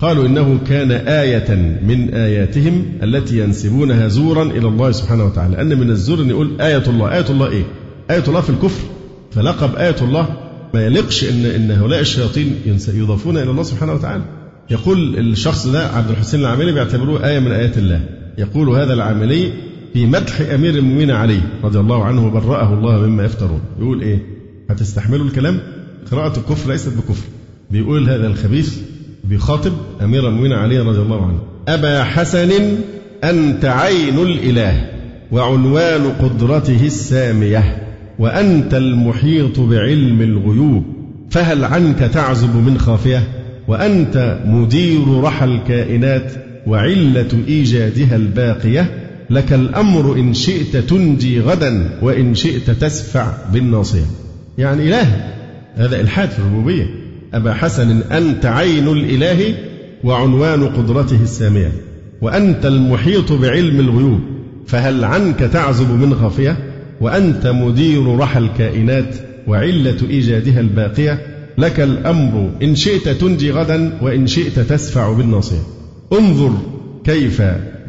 قالوا إنه كان آية من آياتهم التي ينسبونها زورا إلى الله سبحانه وتعالى. أن من الزور أن يقول آية الله. آية الله إيه؟ آية الله في الكفر. فلقب آية الله. ما يليقش إن إن هؤلاء الشياطين يضافون إلى الله سبحانه وتعالى. يقول الشخص ده عبد الحسين العاملي بيعتبروه آية من آيات الله. يقول هذا العاملي في مدح أمير المؤمنين علي رضي الله عنه برأه الله مما يفترون. يقول إيه؟ هتستحملوا الكلام؟ قراءة الكفر ليست بكفر. بيقول هذا الخبيث بيخاطب أمير المؤمنين علي رضي الله عنه. أبا حسن أنت عين الإله وعنوان قدرته السامية وأنت المحيط بعلم الغيوب. فهل عنك تعزب من خافية؟ وأنت مدير رحى الكائنات وعلة إيجادها الباقية. لك الأمر إن شئت تنجي غدا وإن شئت تسفع بالناصية. يعني إله هذا إلحاد في الربوبية. أبا حسن أنت عين الإله وعنوان قدرته السامية. وأنت المحيط بعلم الغيوب. فهل عنك تعزب من خافية؟ وأنت مدير رحى الكائنات وعلة إيجادها الباقية. لك الأمر إن شئت تنجي غدا وإن شئت تسفع بالناصية. انظر كيف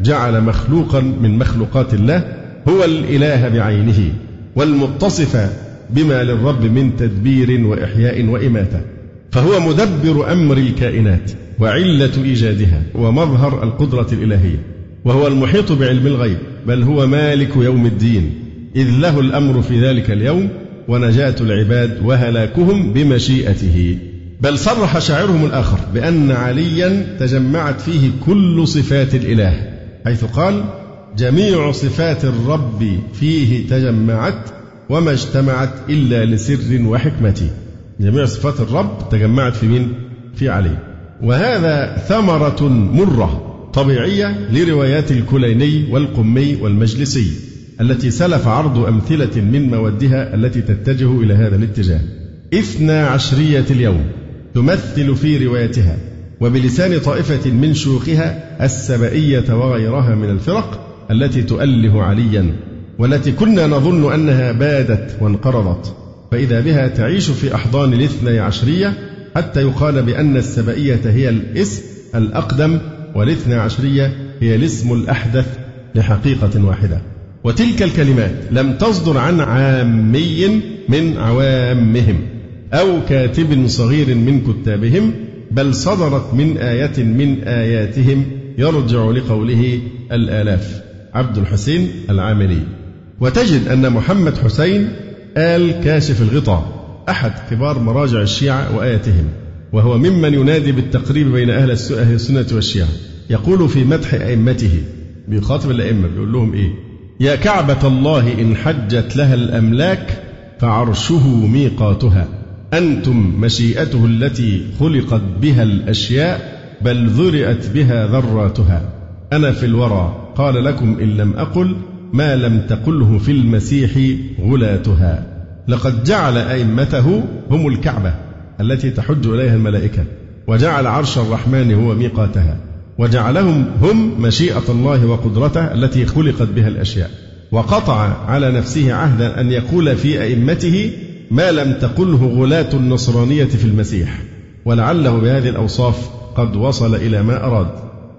جعل مخلوقا من مخلوقات الله هو الإله بعينه. والمتصف بما للرب من تدبير وإحياء وإماتة فهو مدبر أمر الكائنات وعلة إيجادها ومظهر القدرة الإلهية وهو المحيط بعلم الغيب بل هو مالك يوم الدين إذ له الأمر في ذلك اليوم ونجاة العباد وهلاكهم بمشيئته. بل صرح شاعرهم الآخر بأن عليا تجمعت فيه كل صفات الإله حيث قال جميع صفات الرب فيه تجمعت وما اجتمعت إلا لسر وحكمة. جميع صفات الرب تجمعت في مين؟ في علي. وهذا ثمرة مرة طبيعية لروايات الكليني والقمي والمجلسي التي سلف عرض أمثلة من مودها التي تتجه إلى هذا الاتجاه. إثنى عشرية اليوم تمثل في روايتها وبلسان طائفة من شيوخها السبائية وغيرها من الفرق التي تؤله عليا. والتي كنا نظن أنها بادت وانقرضت فإذا بها تعيش في أحضان الاثني عشرية حتى يقال بأن السبائية هي الاسم الأقدم والاثنى عشرية هي الاسم الأحدث لحقيقة واحدة. وتلك الكلمات لم تصدر عن عامي من عوامهم أو كاتب صغير من كتابهم بل صدرت من آية من آياتهم يرجع لقوله الآلاف. عبد الحسين العاملي. وتجد أن محمد حسين آل كاشف الغطاء أحد كبار مراجع الشيعة وآياتهم وهو ممن ينادي بالتقريب بين أهل السنة والشيعة. يقول في مدح أئمته بيخاطب الأئمة بيقول لهم إيه؟ يا كعبة الله إن حجت لها الأملاك فعرشه ميقاتها أنتم مشيئته التي خلقت بها الأشياء بل ذرئت بها ذراتها. أنا في الورى قال لكم إن لم أقل ما لم تقله في المسيح غلاتها. لقد جعل أئمته هم الكعبة التي تحج إليها الملائكة وجعل عرش الرحمن هو ميقاتها وجعلهم هم مشيئة الله وقدرته التي خلقت بها الأشياء. وقطع على نفسه عهدا أن يقول في أئمته ما لم تقله غلاة النصرانية في المسيح. ولعله بهذه الأوصاف قد وصل إلى ما أراد.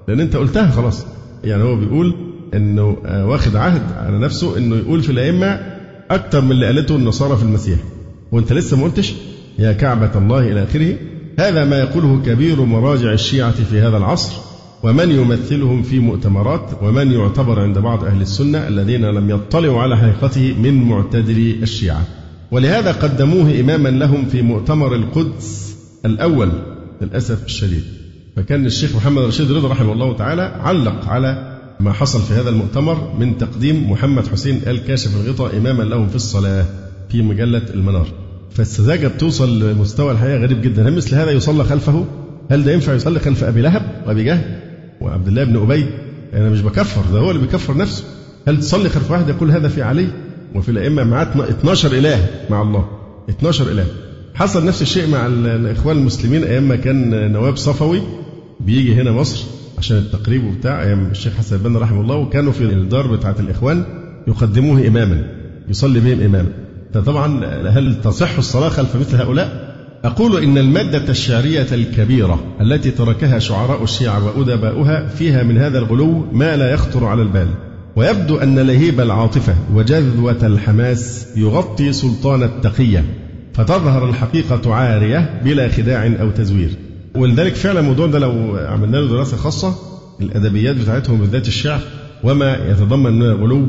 لأن أنت قلتها خلاص. يعني هو بيقول أنه واخد عهد على نفسه أنه يقول في الأئمة أكثر من اللي قالته النصارى في المسيح. وأنت لسه ما قلتش يا كعبة الله إلى آخره. هذا ما يقوله كبير مراجع الشيعة في هذا العصر. ومن يمثلهم في مؤتمرات ومن يعتبر عند بعض أهل السنة الذين لم يطلعوا على حقيقته من معتدلي الشيعة. ولهذا قدموه إماما لهم في مؤتمر القدس الأول للأسف الشديد. فكان الشيخ محمد رشيد رضا رحمه الله تعالى علق على ما حصل في هذا المؤتمر من تقديم محمد حسين آل كاشف الغطاء إماما لهم في الصلاة في مجلة المنار. فالسذاجة بتوصل لمستوى الحقيقة غريب جدا. هل مثل هذا يصلى خلفه؟ هل ده ينفع يصلي خلف أبي لهب وأبي جهل وعبد الله بن أبي؟ أنا مش بكفر ده هو اللي بيكفر نفسه. هل تصلي خلف واحد يقول هذا في علي؟ وفي الأئمة معاه 12 إله مع الله. 12 إله. حصل نفس الشيء مع الإخوان المسلمين أيام ما كان نواب صفوي بيجي هنا مصر. عشان التقريب وبتاع أيام الشيخ حسن البنا رحمه الله وكانوا في الدار بتاعة الإخوان يقدموه إماما يصلي بهم إماما. فطبعا هل تصح الصلاة خلف مثل هؤلاء؟ أقول إن المادة الشعرية الكبيرة التي تركها شعراء الشيعة وأدباؤها فيها من هذا الغلو ما لا يخطر على البال. ويبدو أن لهيب العاطفة وجذوة الحماس يغطي سلطان التقية فتظهر الحقيقة عارية بلا خداع أو تزوير. ولذلك فعلا الموضوع ده لو عملنا له دراسة خاصة الأدبيات بتاعتهم بالذات الشعر وما يتضمن من الغلو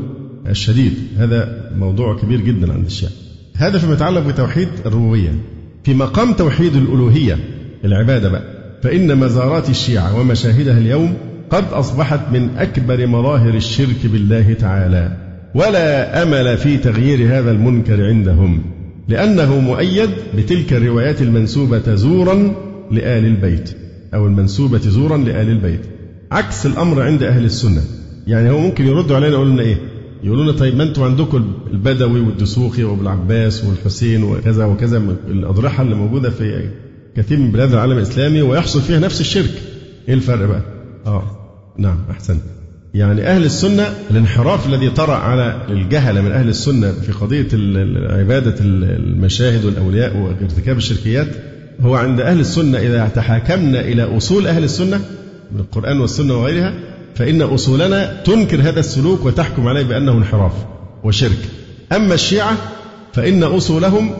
الشديد. هذا موضوع كبير جدا عند الشيعة هذا فيما يتعلق بتوحيد الربوبية. في مقام توحيد الألوهية العبادة بقى فإن مزارات الشيعة ومشاهدها اليوم قد أصبحت من أكبر مظاهر الشرك بالله تعالى. ولا أمل في تغيير هذا المنكر عندهم لأنه مؤيد بتلك الروايات المنسوبة زورا لآل البيت أو المنسوبة زورا لآل البيت. عكس الأمر عند أهل السنة. يعني هو ممكن يردوا علينا يقولوا لنا إيه؟ يقولوا لنا طيب ما أنتم عندكم البدوي والدسوقي وأبو العباس والحسين وكذا وكذا الأضرحة اللي موجودة في كثير من بلاد العالم الإسلامي ويحصل فيها نفس الشرك. إيه الفرق بقى؟ آه نعم أحسنت. يعني أهل السنة الانحراف الذي طرأ على الجهلة من أهل السنة في قضية عبادة المشاهد والأولياء وارتكاب الشركيات هو عند أهل السنة إذا تحاكمنا إلى أصول أهل السنة من القرآن والسنة وغيرها فإن أصولنا تنكر هذا السلوك وتحكم عليه بأنه انحراف وشرك. أما الشيعة فإن أصولهم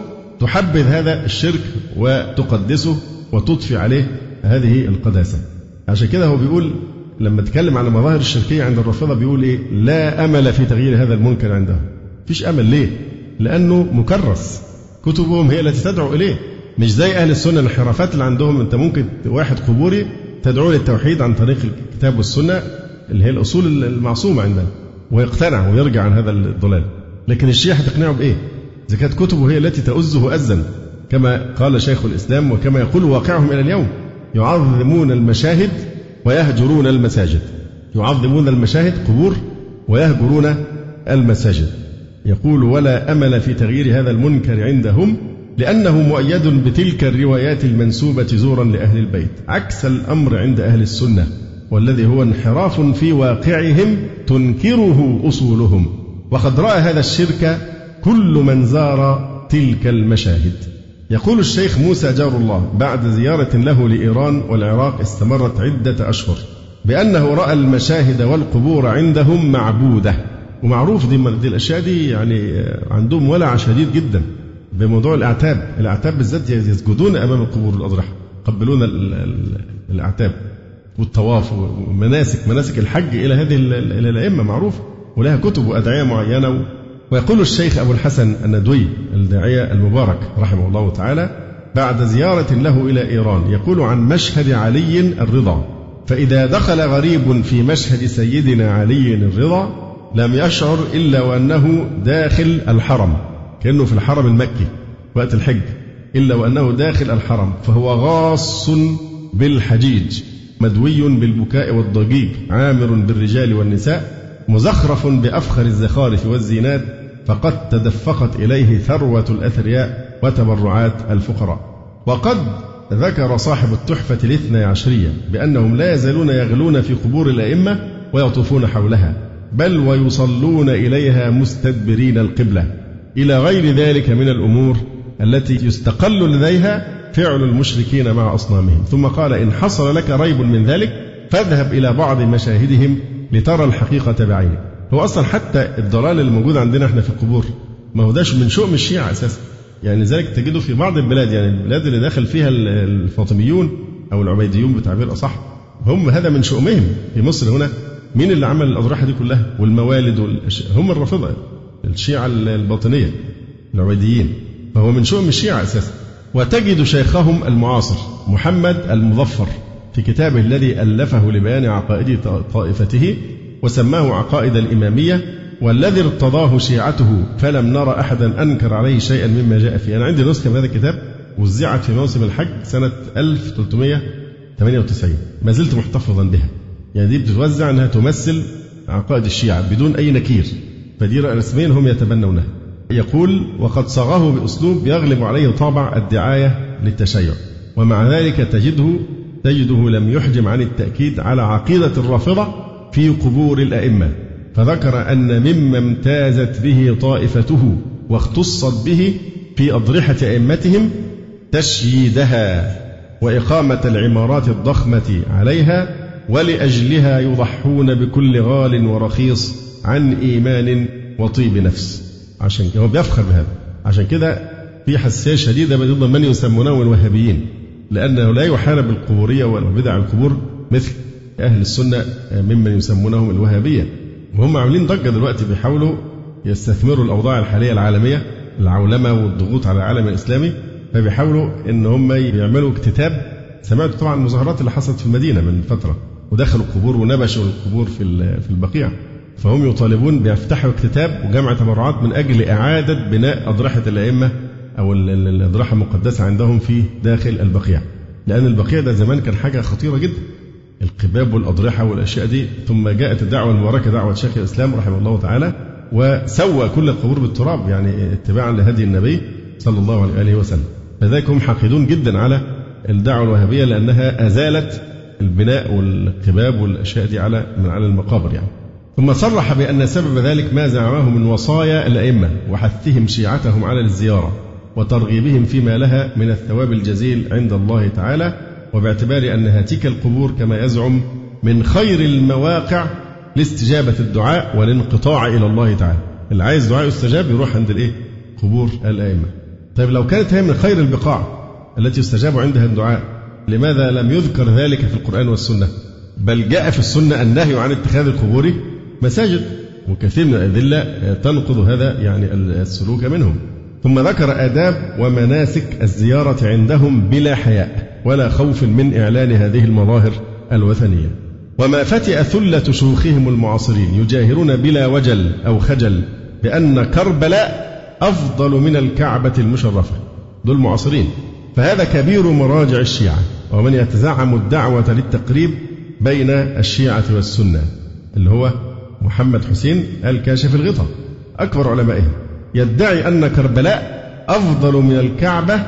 تحبذ هذا الشرك وتقدسه وتضفي عليه هذه القداسة. عشان كده هو بيقول لما اتكلم عن مظاهر الشركية عند الرافضة بيقول إيه؟ لا أمل في تغيير هذا المنكر عندهم. فيش أمل. ليه؟ لأنه مكرس. كتبهم هي التي تدعو إليه. مش زي أهل السنة الانحرافات اللي عندهم. أنت ممكن واحد قبوري تدعو للتوحيد عن طريق الكتاب والسنة اللي هي الأصول المعصومة عندنا ويقتنع ويرجع عن هذا الضلال. لكن الشيعة هتقنعه بإيه؟ إذا كانت كتبه هي التي تؤزه أزا كما قال شيخ الإسلام وكما يقول واقعهم إلى اليوم يعظمون المشاهد ويهجرون المساجد. يعظمون المشاهد قبور ويهجرون المساجد. يقول ولا أمل في تغيير هذا المنكر عندهم لأنه مؤيد بتلك الروايات المنسوبة زورا لأهل البيت عكس الأمر عند أهل السنة والذي هو انحراف في واقعهم تنكره أصولهم. وقد رأى هذا الشرك كل من زار تلك المشاهد. يقول الشيخ موسى جار الله بعد زيارة له لإيران والعراق استمرت عدة أشهر بأنه رأى المشاهد والقبور عندهم معبودة ومعروف دي, دي الأشياء دي يعني عندهم ولع شديد جدا. بموضوع الأعتاب. الأعتاب بالذات يسجدون أمام القبور الأضرحة يقبلون الأعتاب والطواف ومناسك مناسك الحج إلى هذه الأئمة معروف. ولها كتب وأدعية معينة ويقول الشيخ أبو الحسن الندوي الداعية المبارك رحمه الله تعالى بعد زيارة له إلى إيران يقول عن مشهد علي الرضا فإذا دخل غريب في مشهد سيدنا علي الرضا لم يشعر إلا وأنه داخل الحرم. كأنه في الحرم المكي وقت الحج إلا وأنه داخل الحرم فهو غاص بالحجيج مدوي بالبكاء والضجيج عامر بالرجال والنساء مزخرف بأفخر الزخارف والزينات فقد تدفقت إليه ثروة الأثرياء وتبرعات الفقراء. وقد ذكر صاحب التحفة الاثنى عشرية بأنهم لا يزالون يغلون في قبور الأئمة ويطوفون حولها بل ويصلون إليها مستدبرين القبلة. إلى غير ذلك من الأمور التي يستقل لديها فعل المشركين مع أصنامهم. ثم قال إن حصل لك ريب من ذلك فاذهب إلى بعض مشاهدهم لترى الحقيقة بعينك. هو أصلا حتى الضلال اللي موجود عندنا إحنا في القبور ما هو داش من شؤم الشيعة أساسا. يعني لذلك تجده في بعض البلاد يعني البلاد اللي دخل فيها الفاطميون أو العبيديون بتعبير أصح هم هذا من شؤمهم في مصر هنا. مين اللي عمل الأضرحة دي كلها؟ والموالد والأش... هم الرافضة. الشيعة الباطنية العبيديين. فهو من شؤم الشيعة أساسا. وتجد شيخهم المعاصر محمد المظفر في كتابه الذي ألفه لبيان عقائد طائفته وسماه عقائد الإمامية والذي ارتضاه شيعته فلم نرى أحدا أنكر عليه شيئا مما جاء فيه. أنا عندي نسخة من هذا الكتاب وزعت في موسم الحج سنة 1398 ما زلت محتفظا بها. يعني دي بتتوزع أنها تمثل عقائد الشيعة بدون أي نكير. فدي رسميا هم يتبنونها يقول وقد صاغه بأسلوب يغلب عليه طابع الدعاية للتشيع ومع ذلك تجده تجده لم يحجم عن التأكيد على عقيدة الرافضة في قبور الأئمة فذكر أن مما امتازت به طائفته واختصت به في أضرحة أئمتهم تشييدها وإقامة العمارات الضخمة عليها ولأجلها يضحون بكل غال ورخيص عن إيمان وطيب نفس. عشان هو بيفخر بهذا. عشان كده في حساسية شديدة ضد من يسمونهم الوهابيين لأنه لا يحارب القبورية وبدع القبور مثل أهل السنة ممن يسمونهم الوهابية. وهم عاملين ضجة دلوقتي بيحاولوا يستثمروا الأوضاع الحالية العالمية العولمة والضغوط على العالم الإسلامي فبيحاولوا إن هم يعملوا اكتتاب. سمعت طبعا المظاهرات اللي حصلت في المدينة من فترة ودخلوا القبور ونبشوا القبور في في البقيع. فهم يطالبون بيفتحوا كتاب وجمع تبرعات من أجل إعادة بناء أضرحة الأئمة أو الأضرحة المقدسة عندهم في داخل البقيع. لأن البقيع ده زمان كان حاجة خطيرة جدا. القباب والأضرحة والأشياء دي. ثم جاءت الدعوة المباركة دعوة شيخ الإسلام رحمه الله تعالى وسوى كل القبور بالتراب يعني اتباعا لهدي النبي صلى الله عليه وسلم. فذلك هم حاقدون جدا على الدعوة الوهابية لأنها أزالت البناء والقباب والأشياء دي على من على المقابر يعني. ثم صرح بأن سبب ذلك ما زعمه من وصايا الأئمة وحثهم شيعتهم على الزيارة وترغيبهم فيما لها من الثواب الجزيل عند الله تعالى وباعتبار أن هاتيك القبور كما يزعم من خير المواقع لاستجابة الدعاء والانقطاع إلى الله تعالى. اللي عايز دعاء يستجاب يروح عند الإيه؟ قبور الأئمة. طيب لو كانت هي من خير البقاع التي يستجاب عندها الدعاء لماذا لم يذكر ذلك في القرآن والسنة؟ بل جاء في السنة النهي عن اتخاذ القبور مساجد. وكثير من الأدلة تنقض هذا يعني السلوك منهم. ثم ذكر آداب ومناسك الزيارة عندهم بلا حياء ولا خوف من إعلان هذه المظاهر الوثنية. وما فتئ ثلة شيوخهم المعاصرين يجاهرون بلا وجل أو خجل بأن كربلاء أفضل من الكعبة المشرفة. دول معاصرين فهذا كبير مراجع الشيعة. ومن يتزعم الدعوة للتقريب بين الشيعة والسنة اللي هو محمد حسين الكاشف الغطاء. أكبر علمائهم. يدعي أن كربلاء أفضل من الكعبة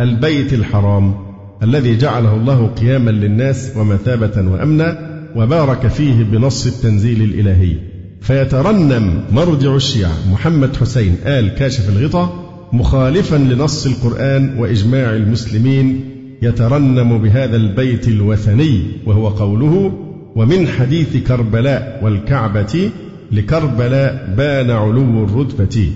البيت الحرام الذي جعله الله قياما للناس ومثابة وأمنا وبارك فيه بنص التنزيل الإلهي. فيترنم مرجع الشيعة محمد حسين آل كاشف الغطاء مخالفا لنص القرآن وإجماع المسلمين يترنم بهذا البيت الوثني وهو قوله ومن حديث كربلاء والكعبة لكربلاء بان علو الرتبة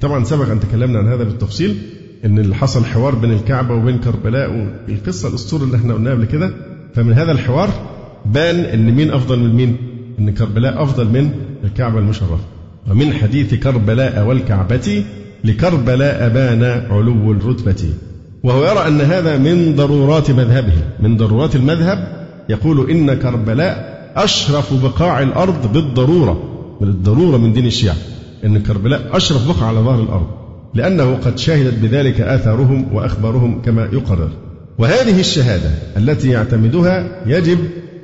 طبعا سبق أن تكلمنا عن هذا بالتفصيل إن اللي حصل حوار بين الكعبة وبين كربلاء والقصة الاسطوريه اللي إحنا قلناها قبل كده فمن هذا الحوار بان إن مين أفضل من مين؟ إن كربلاء أفضل من الكعبة المشرفة. ومن حديث كربلاء والكعبة لكربلاء بان علو الرتبة. وهو يرى أن هذا من ضرورات مذهبه، من ضرورات المذهب يقول إن كربلاء أشرف بقاع الأرض بالضرورة، من الضرورة من دين الشيعة. إن كربلاء أشرف بقعه على ظهر الأرض. لأنه قد شهدت بذلك آثارهم وأخبارهم كما يقرر وهذه الشهادة التي يعتمدها يجب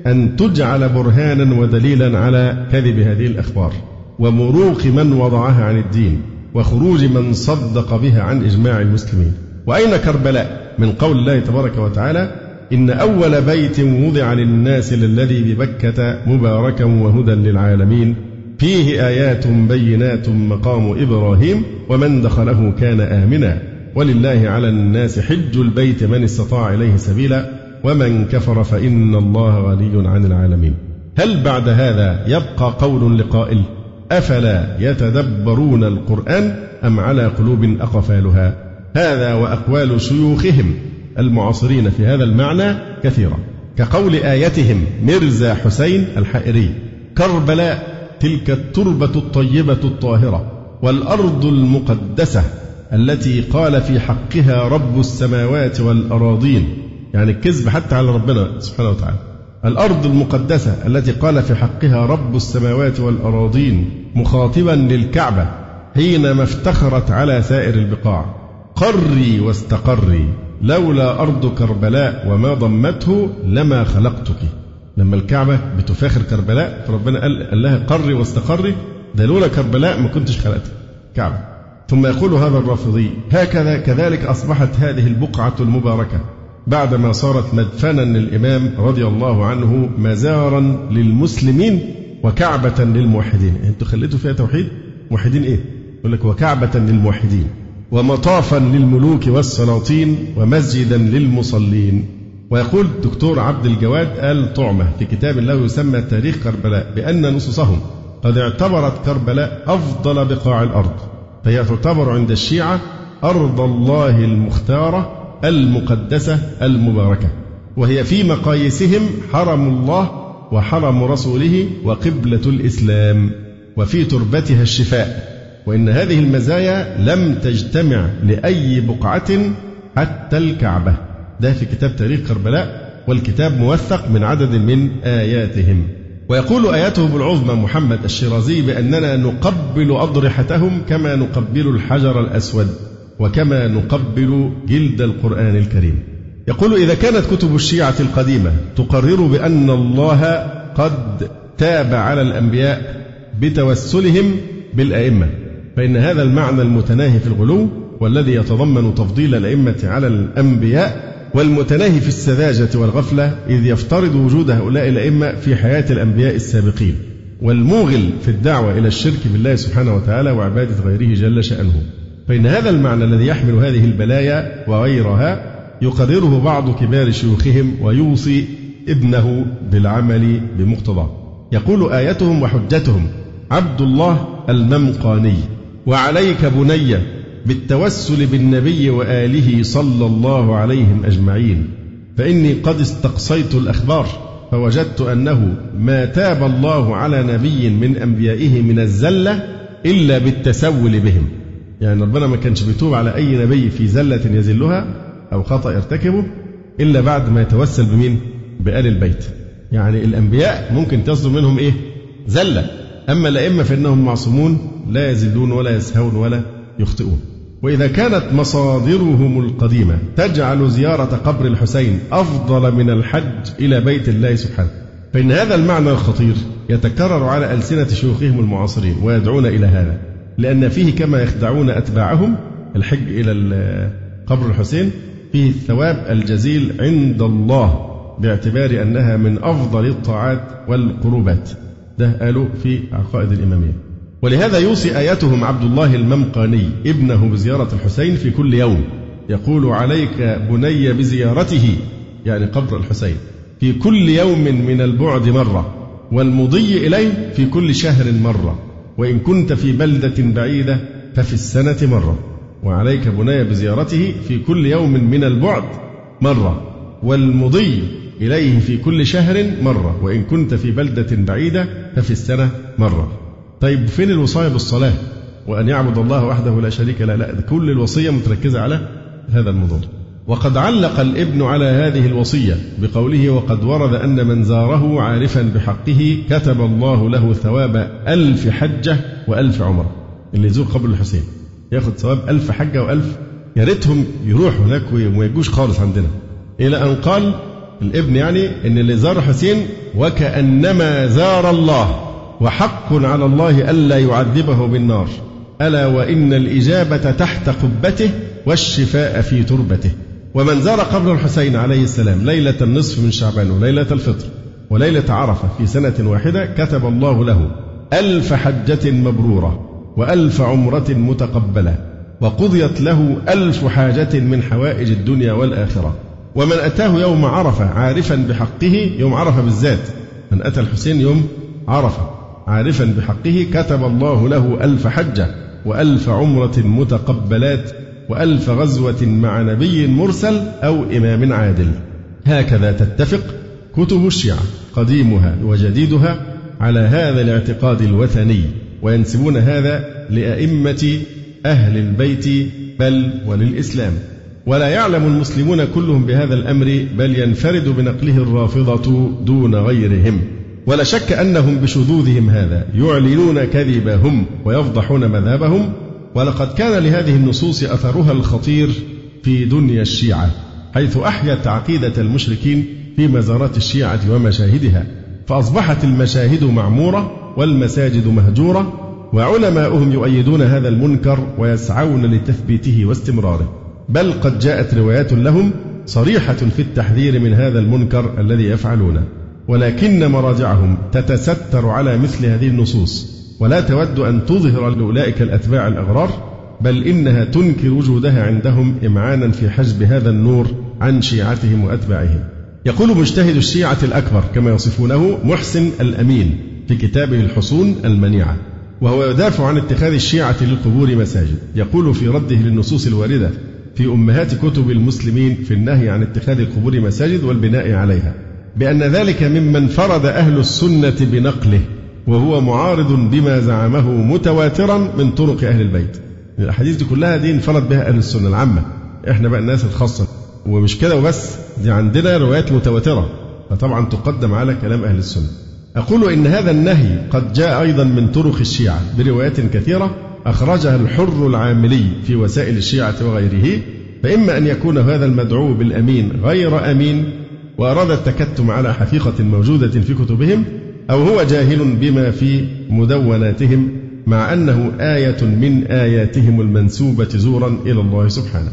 أن تجعل برهانا ودليلا على كذب هذه الأخبار ومروق من وضعها عن الدين وخروج من صدق بها عن إجماع المسلمين وأين كربلاء من قول الله تبارك وتعالى إن أول بيت وضع للناس للذي ببكة مباركا وهدى للعالمين فيه آيات بينات مقام إبراهيم ومن دخله كان آمنا. ولله على الناس حج البيت من استطاع إليه سبيلا ومن كفر فإن الله غني عن العالمين. هل بعد هذا يبقى قول لقائل أفلا يتدبرون القرآن أم على قلوب أقفالها؟ هذا وأقوال شيوخهم. المعاصرين في هذا المعنى كثيرة كقول آيتهم مرزا حسين الحائري كربلاء تلك التربة الطيبة الطاهرة والأرض المقدسة التي قال في حقها رب السماوات والأراضين. يعني الكذب حتى على ربنا سبحانه وتعالى. الأرض المقدسة التي قال في حقها رب السماوات والأراضين مخاطبا للكعبة حينما افتخرت على سائر البقاع. قري واستقري. لولا أرض كربلاء وما ضمته لما خلقتك. لما الكعبة بتفاخر كربلاء فربنا قال, قال لها قري واستقري ده لولا كربلاء ما كنتش خلقت. كعبة. ثم يقول هذا الرافضي هكذا كذلك أصبحت هذه البقعة المباركة. بعدما صارت مدفنا للإمام رضي الله عنه مزارا للمسلمين وكعبة للموحدين. أنتوا خليتوا فيها توحيد؟ موحدين إيه؟ يقول لك وكعبة للموحدين. ومطافا للملوك والسلاطين ومسجدا للمصلين. ويقول الدكتور عبد الجواد آل طعمة في كتاب له يسمى تاريخ كربلاء بأن نصوصهم قد اعتبرت كربلاء أفضل بقاع الأرض فهي تعتبر عند الشيعة أرض الله المختارة المقدسة المباركة وهي في مقاييسهم حرم الله وحرم رسوله وقبلة الإسلام وفي تربتها الشفاء. وإن هذه المزايا لم تجتمع لأي بقعة حتى الكعبة. ده في كتاب تاريخ كربلاء والكتاب موثق من عدد من آياتهم. ويقول آياتهم العظمى محمد الشيرازي بأننا نقبل أضرحتهم كما نقبل الحجر الأسود وكما نقبل جلد القرآن الكريم. يقول إذا كانت كتب الشيعة القديمة تقرر بأن الله قد تاب على الأنبياء بتوسلهم بالأئمة فإن هذا المعنى المتناهي في الغلو والذي يتضمن تفضيل الأئمة على الأنبياء والمتناهي في السذاجة والغفلة إذ يفترض وجود هؤلاء الأئمة في حياة الأنبياء السابقين. والموغل في الدعوة إلى الشرك بالله سبحانه وتعالى وعبادة غيره جل شأنه. فإن هذا المعنى الذي يحمل هذه البلايا وغيرها يقرره بعض كبار شيوخهم ويوصي ابنه بالعمل بمقتضاه. يقول آيتهم وحجتهم عبد الله الممقاني. وعليك بني بالتوسل بالنبي وآله صلى الله عليهم أجمعين فإني قد استقصيت الأخبار فوجدت أنه ما تاب الله على نبي من أنبيائه من الزلة إلا بالتسول بهم يعني ربنا ما كانش بيتوب على أي نبي في زلة يزلها أو خطأ يرتكبه إلا بعد ما يتوسل بمين؟ بآل البيت يعني الأنبياء ممكن تصدر منهم إيه؟ زلة أما الأئمة فإنهم معصومون لا يزلون ولا يسهون ولا يخطئون. وإذا كانت مصادرهم القديمة تجعل زيارة قبر الحسين أفضل من الحج إلى بيت الله سبحانه. فإن هذا المعنى الخطير يتكرر على ألسنة شيوخهم المعاصرين ويدعون إلى هذا لأن فيه كما يخدعون أتباعهم الحج إلى قبر الحسين فيه الثواب الجزيل عند الله باعتبار أنها من أفضل الطاعات والقربات. ده قالوا في عقائد الإمامية. ولهذا يوصي آياتهم عبد الله الممقاني ابنه بزيارة الحسين في كل يوم. يقول عليك بني بزيارته يعني قبر الحسين في كل يوم من البعد مرة والمضي إليه في كل شهر مرة وإن كنت في بلدة بعيدة ففي السنة مرة. وعليك بني بزيارته في كل يوم من البعد مرة. والمضي إليه في كل شهر مرة وإن كنت في بلدة بعيدة ففي السنة مرة. طيب فين الوصاية بالصلاة؟ وأن يعبد الله وحده لا شريك له. لا كل الوصية متركزة على هذا الموضوع. وقد علق الابن على هذه الوصية بقوله وقد ورد أن من زاره عارفا بحقه كتب الله له ثواب ألف حجة وألف عمرة اللي يزور قبر الحسين. ياخذ ثواب ألف حجة وألف؟ يا ريتهم يروحوا هناك وما يجوش خالص عندنا. إلى أن قال الابن يعني إن اللي زار حسين وكأنما زار الله وحق على الله ألا يعذبه بالنار. ألا وإن الإجابة تحت قبته والشفاء في تربته. ومن زار قبر الحسين عليه السلام ليلة النصف من شعبان وليلة الفطر وليلة عرفة في سنة واحدة كتب الله له ألف حجة مبرورة وألف عمرة متقبلة وقضيت له ألف حاجة من حوائج الدنيا والآخرة. ومن أتاه يوم عرفة عارفا بحقه يوم عرفة بالذات. من أتى الحسين يوم عرفة عارفا بحقه كتب الله له ألف حجة وألف عمرة متقبلات وألف غزوة مع نبي مرسل أو إمام عادل. هكذا تتفق كتب الشيعة قديمها وجديدها على هذا الاعتقاد الوثني وينسبون هذا لأئمة أهل البيت بل وللإسلام. ولا يعلم المسلمون كلهم بهذا الأمر بل ينفرد بنقله الرافضة دون غيرهم. ولا شك أنهم بشذوذهم هذا يعلنون كذبهم ويفضحون مذهبهم ولقد كان لهذه النصوص أثرها الخطير في دنيا الشيعة حيث أحيت عقيدة المشركين في مزارات الشيعة ومشاهدها. فأصبحت المشاهد معمورة والمساجد مهجورة وعلماؤهم يؤيدون هذا المنكر ويسعون لتثبيته واستمراره. بل قد جاءت روايات لهم صريحة في التحذير من هذا المنكر الذي يفعلونه. ولكن مراجعهم تتستر على مثل هذه النصوص ولا تود أن تظهر لأولئك الأتباع الأغرار بل إنها تنكر وجودها عندهم إمعانا في حجب هذا النور عن شيعتهم وأتباعهم. يقول مجتهد الشيعة الأكبر كما يصفونه محسن الأمين في كتابه الحصون المنيعة وهو يدافع عن اتخاذ الشيعة للقبور مساجد. يقول في رده للنصوص الواردة في أمهات كتب المسلمين في النهي عن اتخاذ القبور مساجد والبناء عليها بأن ذلك ممن فرض أهل السنة بنقله وهو معارض بما زعمه متواترا من طرق أهل البيت. الأحاديث دي كلها دي انفرد بها أهل السنة العامة. إحنا بقى الناس الخاصة. ومش كده وبس دي عندنا روايات متواترة. فطبعا تقدم على كلام أهل السنة. أقول إن هذا النهي قد جاء أيضا من طرق الشيعة بروايات كثيرة. أخرجها الحر العاملي في وسائل الشيعة وغيره فإما أن يكون هذا المدعو بالأمين غير أمين وأراد التكتم على حقيقة موجودة في كتبهم أو هو جاهل بما في مدوناتهم مع أنه آية من آياتهم المنسوبة زورا إلى الله سبحانه.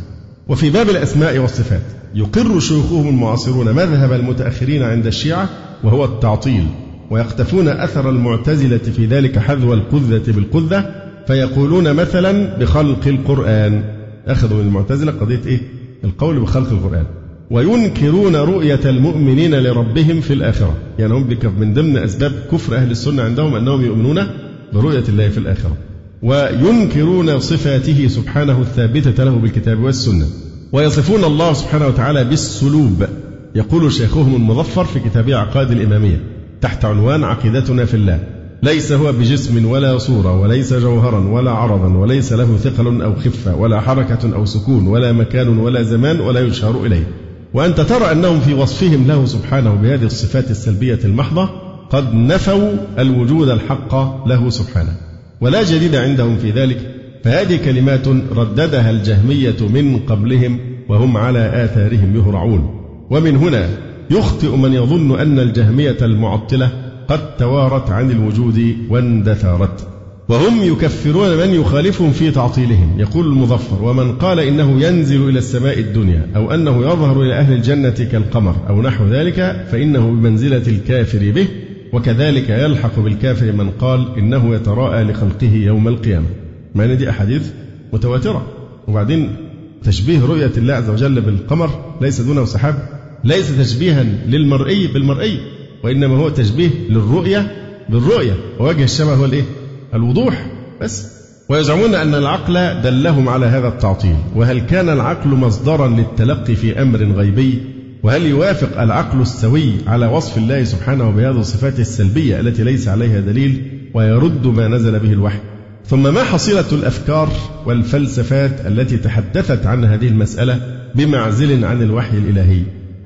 وفي باب الأسماء والصفات يقر شيوخهم المعاصرون مذهب المتأخرين عند الشيعة وهو التعطيل ويقتفون أثر المعتزلة في ذلك حذو القذة بالقذة فيقولون مثلا بخلق القرآن. أخذوا من المعتزلة قضية إيه؟ القول بخلق القرآن. وينكرون رؤية المؤمنين لربهم في الآخرة. يعني هم من ضمن أسباب كفر أهل السنة عندهم أنهم يؤمنون برؤية الله في الآخرة. وينكرون صفاته سبحانه الثابتة له بالكتاب والسنة. ويصفون الله سبحانه وتعالى بالسلوب. يقول شيخهم المظفر في كتابه عقائد الإمامية تحت عنوان عقيدتنا في الله. ليس هو بجسم ولا صورة وليس جوهرا ولا عرضا وليس له ثقل أو خفة ولا حركة أو سكون ولا مكان ولا زمان ولا يشار إليه. وأنت ترى أنهم في وصفهم له سبحانه بهذه الصفات السلبية المحضة قد نفوا الوجود الحق له سبحانه. ولا جديد عندهم في ذلك فهذه كلمات رددها الجهمية من قبلهم وهم على آثارهم يهرعون. ومن هنا يخطئ من يظن أن الجهمية المعطلة قد توارت عن الوجود واندثرت. وهم يكفرون من يخالفهم في تعطيلهم. يقول المظفر ومن قال إنه ينزل إلى السماء الدنيا أو أنه يظهر إلى أهل الجنة كالقمر أو نحو ذلك فإنه بمنزلة الكافر به وكذلك يلحق بالكافر من قال إنه يتراءى لخلقه يوم القيامة. أن دي أحاديث متواترة. وبعدين تشبيه رؤية الله عز وجل بالقمر ليس دونه سحاب ليس تشبيها للمرئي بالمرئي. وإنما هو تشبيه للرؤية بالرؤية ووجه الشبه هو الإيه؟ الوضوح. بس. ويزعمون أن العقل دلهم على هذا التعطيل. وهل كان العقل مصدرا للتلقي في أمر غيبي؟ وهل يوافق العقل السوي على وصف الله سبحانه بهذه الصفات السلبية التي ليس عليها دليل ويرد ما نزل به الوحي؟ ثم ما حصيلة الأفكار والفلسفات التي تحدثت عن هذه المسألة بمعزل عن الوحي الإلهي؟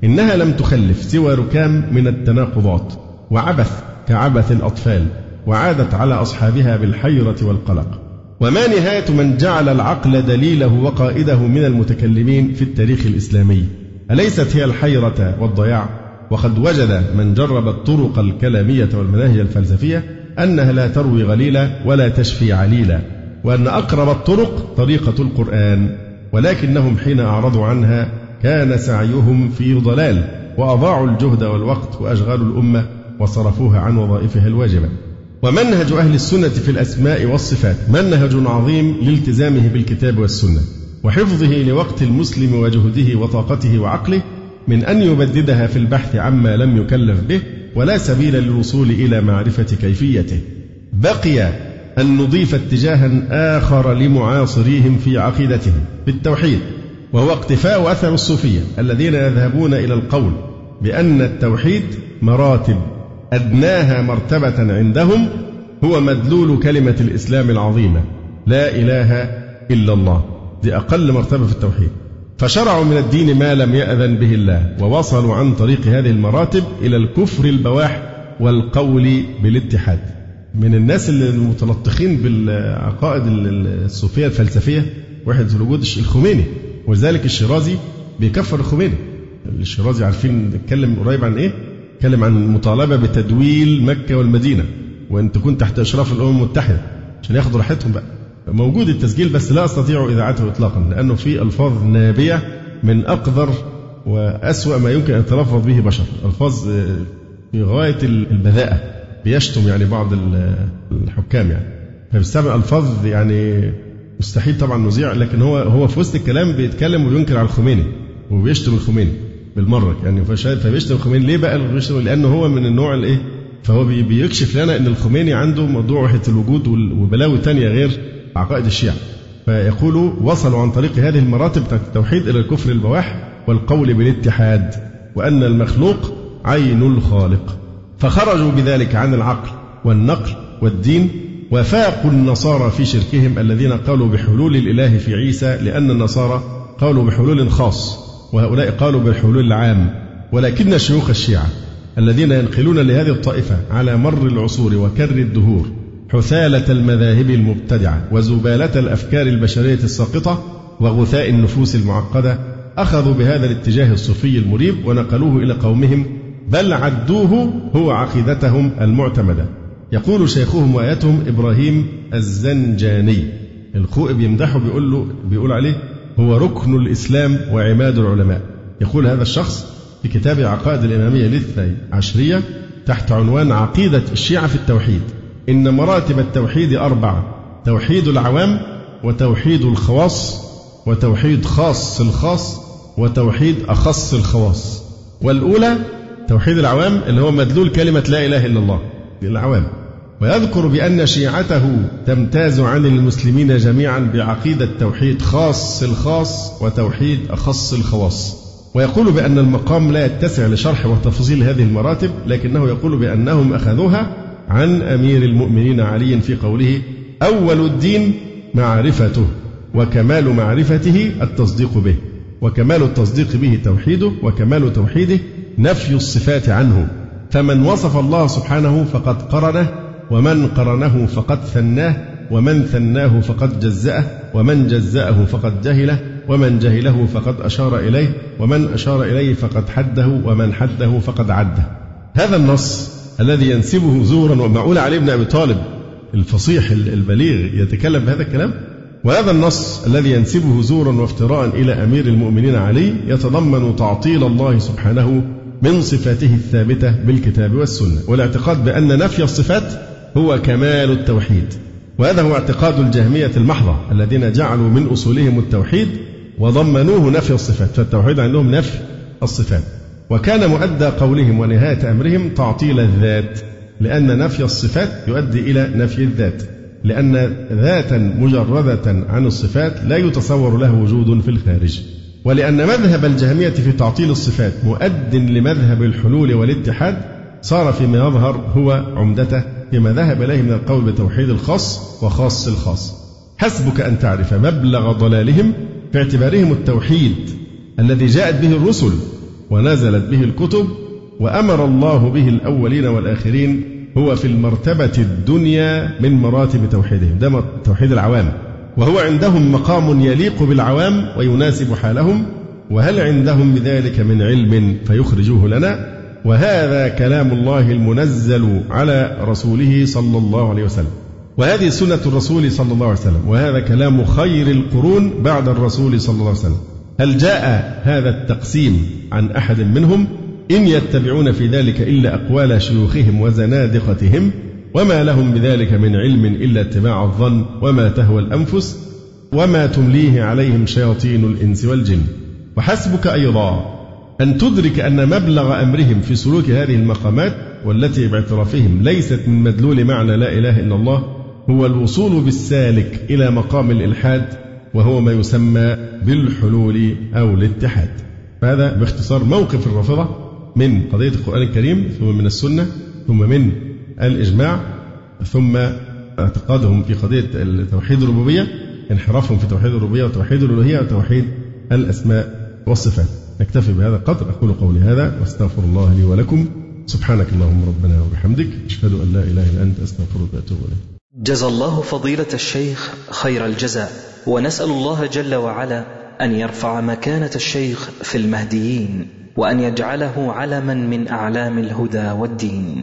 إنها لم تخلف سوى ركام من التناقضات وعبث كعبث الأطفال وعادت على أصحابها بالحيرة والقلق. وما نهاية من جعل العقل دليله وقائده من المتكلمين في التاريخ الإسلامي. أليست هي الحيرة والضياع؟ وقد وجد من جرب الطرق الكلامية والمناهج الفلسفية أنها لا تروي غليلا ولا تشفي عليلا وأن أقرب الطرق طريقة القرآن ولكنهم حين أعرضوا عنها كان سعيهم في ضلال وأضاعوا الجهد والوقت وأشغالوا الأمة وصرفوها عن وظائفها الواجبة. ومنهج أهل السنة في الأسماء والصفات منهج عظيم لالتزامه بالكتاب والسنة وحفظه لوقت المسلم وجهده وطاقته وعقله من أن يبددها في البحث عما لم يكلف به ولا سبيل للوصول إلى معرفة كيفيته. بقي أن نضيف اتجاها آخر لمعاصريهم في عقيدتهم بالتوحيد. وهو اقتفاء أثر الصوفية الذين يذهبون إلى القول بأن التوحيد مراتب أدناها مرتبة عندهم هو مدلول كلمة الإسلام العظيمة لا إله إلا الله دي أقل مرتبة في التوحيد فشرعوا من الدين ما لم يأذن به الله ووصلوا عن طريق هذه المراتب إلى الكفر البواح والقول بالاتحاد من الناس المتلطخين بالعقائد الصوفية الفلسفية وحدة الوجود الخميني ولذلك الشيرازي بيكفر الخميني الشيرازي عارفين اتكلم قريب عن إيه؟ اتكلم عن المطالبة بتدويل مكة والمدينة وأن تكون تحت إشراف الأمم المتحدة عشان ياخدوا راحتهم بقى. موجود التسجيل بس لا أستطيع إذاعته إطلاقا لأنه في ألفاظ نابية من أقذر وأسوأ ما يمكن أن يتلفظ به بشر. ألفاظ آه، في غاية البذاءة بيشتم يعني بعض الحكام يعني. فبيستعمل ألفاظ يعني مستحيل طبعا نذيع لكن هو هو في وسط الكلام بيتكلم وينكر على الخميني وبيشتم الخميني بالمرة يعني فبيشتم الخميني. ليه بقى بيشتم؟ لأنه هو من النوع الايه فهو بيكشف لنا إن الخميني عنده موضوع وحده الوجود وبلاوي تانية غير عقائد الشيعة. فيقول وصلوا عن طريق هذه المراتب التوحيد إلى الكفر البواح والقول بالاتحاد وأن المخلوق عين الخالق. فخرجوا بذلك عن العقل والنقل والدين وفاقوا النصارى في شركهم الذين قالوا بحلول الإله في عيسى لأن النصارى قالوا بحلول خاص وهؤلاء قالوا بالحلول العام. ولكن شيوخ الشيعة الذين ينقلون لهذه الطائفة على مر العصور وكر الدهور حثالة المذاهب المبتدعة وزبالة الأفكار البشرية الساقطة وغثاء النفوس المعقدة أخذوا بهذا الاتجاه الصوفي المريب ونقلوه إلى قومهم بل عدوه هو عقيدتهم المعتمدة. يقول شيخهم وآيتهم إبراهيم الزنجاني. الخوئ بيمدحه بيقول له بيقول عليه هو ركن الإسلام وعماد العلماء. يقول هذا الشخص في كتاب عقائد الإمامية الاثني عشرية تحت عنوان عقيدة الشيعة في التوحيد. إن مراتب التوحيد أربعة توحيد العوام وتوحيد الخواص وتوحيد خاص الخاص وتوحيد أخص الخواص. والأولى توحيد العوام اللي هو مدلول كلمة لا إله إلا الله. العوام ويذكر بأن شيعته تمتاز عن المسلمين جميعا بعقيدة توحيد خاص الخاص وتوحيد أخص الخواص. ويقول بأن المقام لا يتسع لشرح وتفصيل هذه المراتب لكنه يقول بأنهم أخذوها عن أمير المؤمنين علي في قوله أول الدين معرفته وكمال معرفته التصديق به وكمال التصديق به توحيده وكمال توحيده نفي الصفات عنه. فمن وصف الله سبحانه فقد قرنه ومن قرنه فقد ثناه ومن ثناه فقد جزأه ومن جزأه فقد جهله ومن جهله فقد أشار إليه ومن أشار إليه فقد حده ومن حده فقد عده. هذا النص الذي ينسبه زورا ومعول علي بن أبي طالب الفصيح البليغ يتكلم بهذا الكلام. وهذا النص الذي ينسبه زورا وافتراء إلى أمير المؤمنين علي يتضمن تعطيل الله سبحانه من صفاته الثابتة بالكتاب والسنة والاعتقاد بأن نفي الصفات هو كمال التوحيد. وهذا هو اعتقاد الجهمية المحضة الذين جعلوا من أصولهم التوحيد وضمنوه نفي الصفات فالتوحيد عندهم نفي الصفات. وكان مؤدى قولهم ونهاية أمرهم تعطيل الذات لأن نفي الصفات يؤدي إلى نفي الذات لأن ذاتا مجردة عن الصفات لا يتصور له وجود في الخارج. ولأن مذهب الجهمية في تعطيل الصفات مؤد لمذهب الحلول والاتحاد صار فيما يظهر هو عمدته فيما ذهب إليه من القول بتوحيد الخاص وخاص الخاص. حسبك أن تعرف مبلغ ضلالهم في اعتبارهم التوحيد الذي جاءت به الرسل ونزلت به الكتب وأمر الله به الأولين والآخرين هو في المرتبة الدنيا من مراتب توحيدهم. ده توحيد العوام. وهو عندهم مقام يليق بالعوام ويناسب حالهم وهل عندهم بذلك من علم فيخرجوه لنا؟ وهذا كلام الله المنزل على رسوله صلى الله عليه وسلم. وهذه سنة الرسول صلى الله عليه وسلم وهذا كلام خير القرون بعد الرسول صلى الله عليه وسلم. هل جاء هذا التقسيم عن أحد منهم؟ إن يتبعون في ذلك إلا أقوال شيوخهم وزنادقتهم. وما لهم بذلك من علم إلا اتباع الظن وما تهوى الأنفس وما تمليه عليهم شياطين الإنس والجن. وحسبك أيضا أن تدرك أن مبلغ أمرهم في سلوك هذه المقامات والتي باعترافهم ليست من مدلول معنى لا إله إلا الله هو الوصول بالسالك إلى مقام الإلحاد وهو ما يسمى بالحلول أو الاتحاد. فهذا باختصار موقف الرافضة من قضية القرآن الكريم ثم من السنة ثم من الإجماع ثم اعتقادهم في قضية توحيد الربوبية انحرافهم في توحيد الربوبية وتوحيد الألوهية وتوحيد الأسماء والصفات. نكتفي بهذا القدر أقول قولي هذا واستغفر الله لي ولكم. سبحانك اللهم ربنا وبحمدك أشهد أن لا إله إلا أنت أستغفرك وأتوب إليك. جزى الله فضيلة الشيخ خير الجزاء ونسأل الله جل وعلا أن يرفع مكانة الشيخ في المهديين وأن يجعله علما من أعلام الهدى والدين.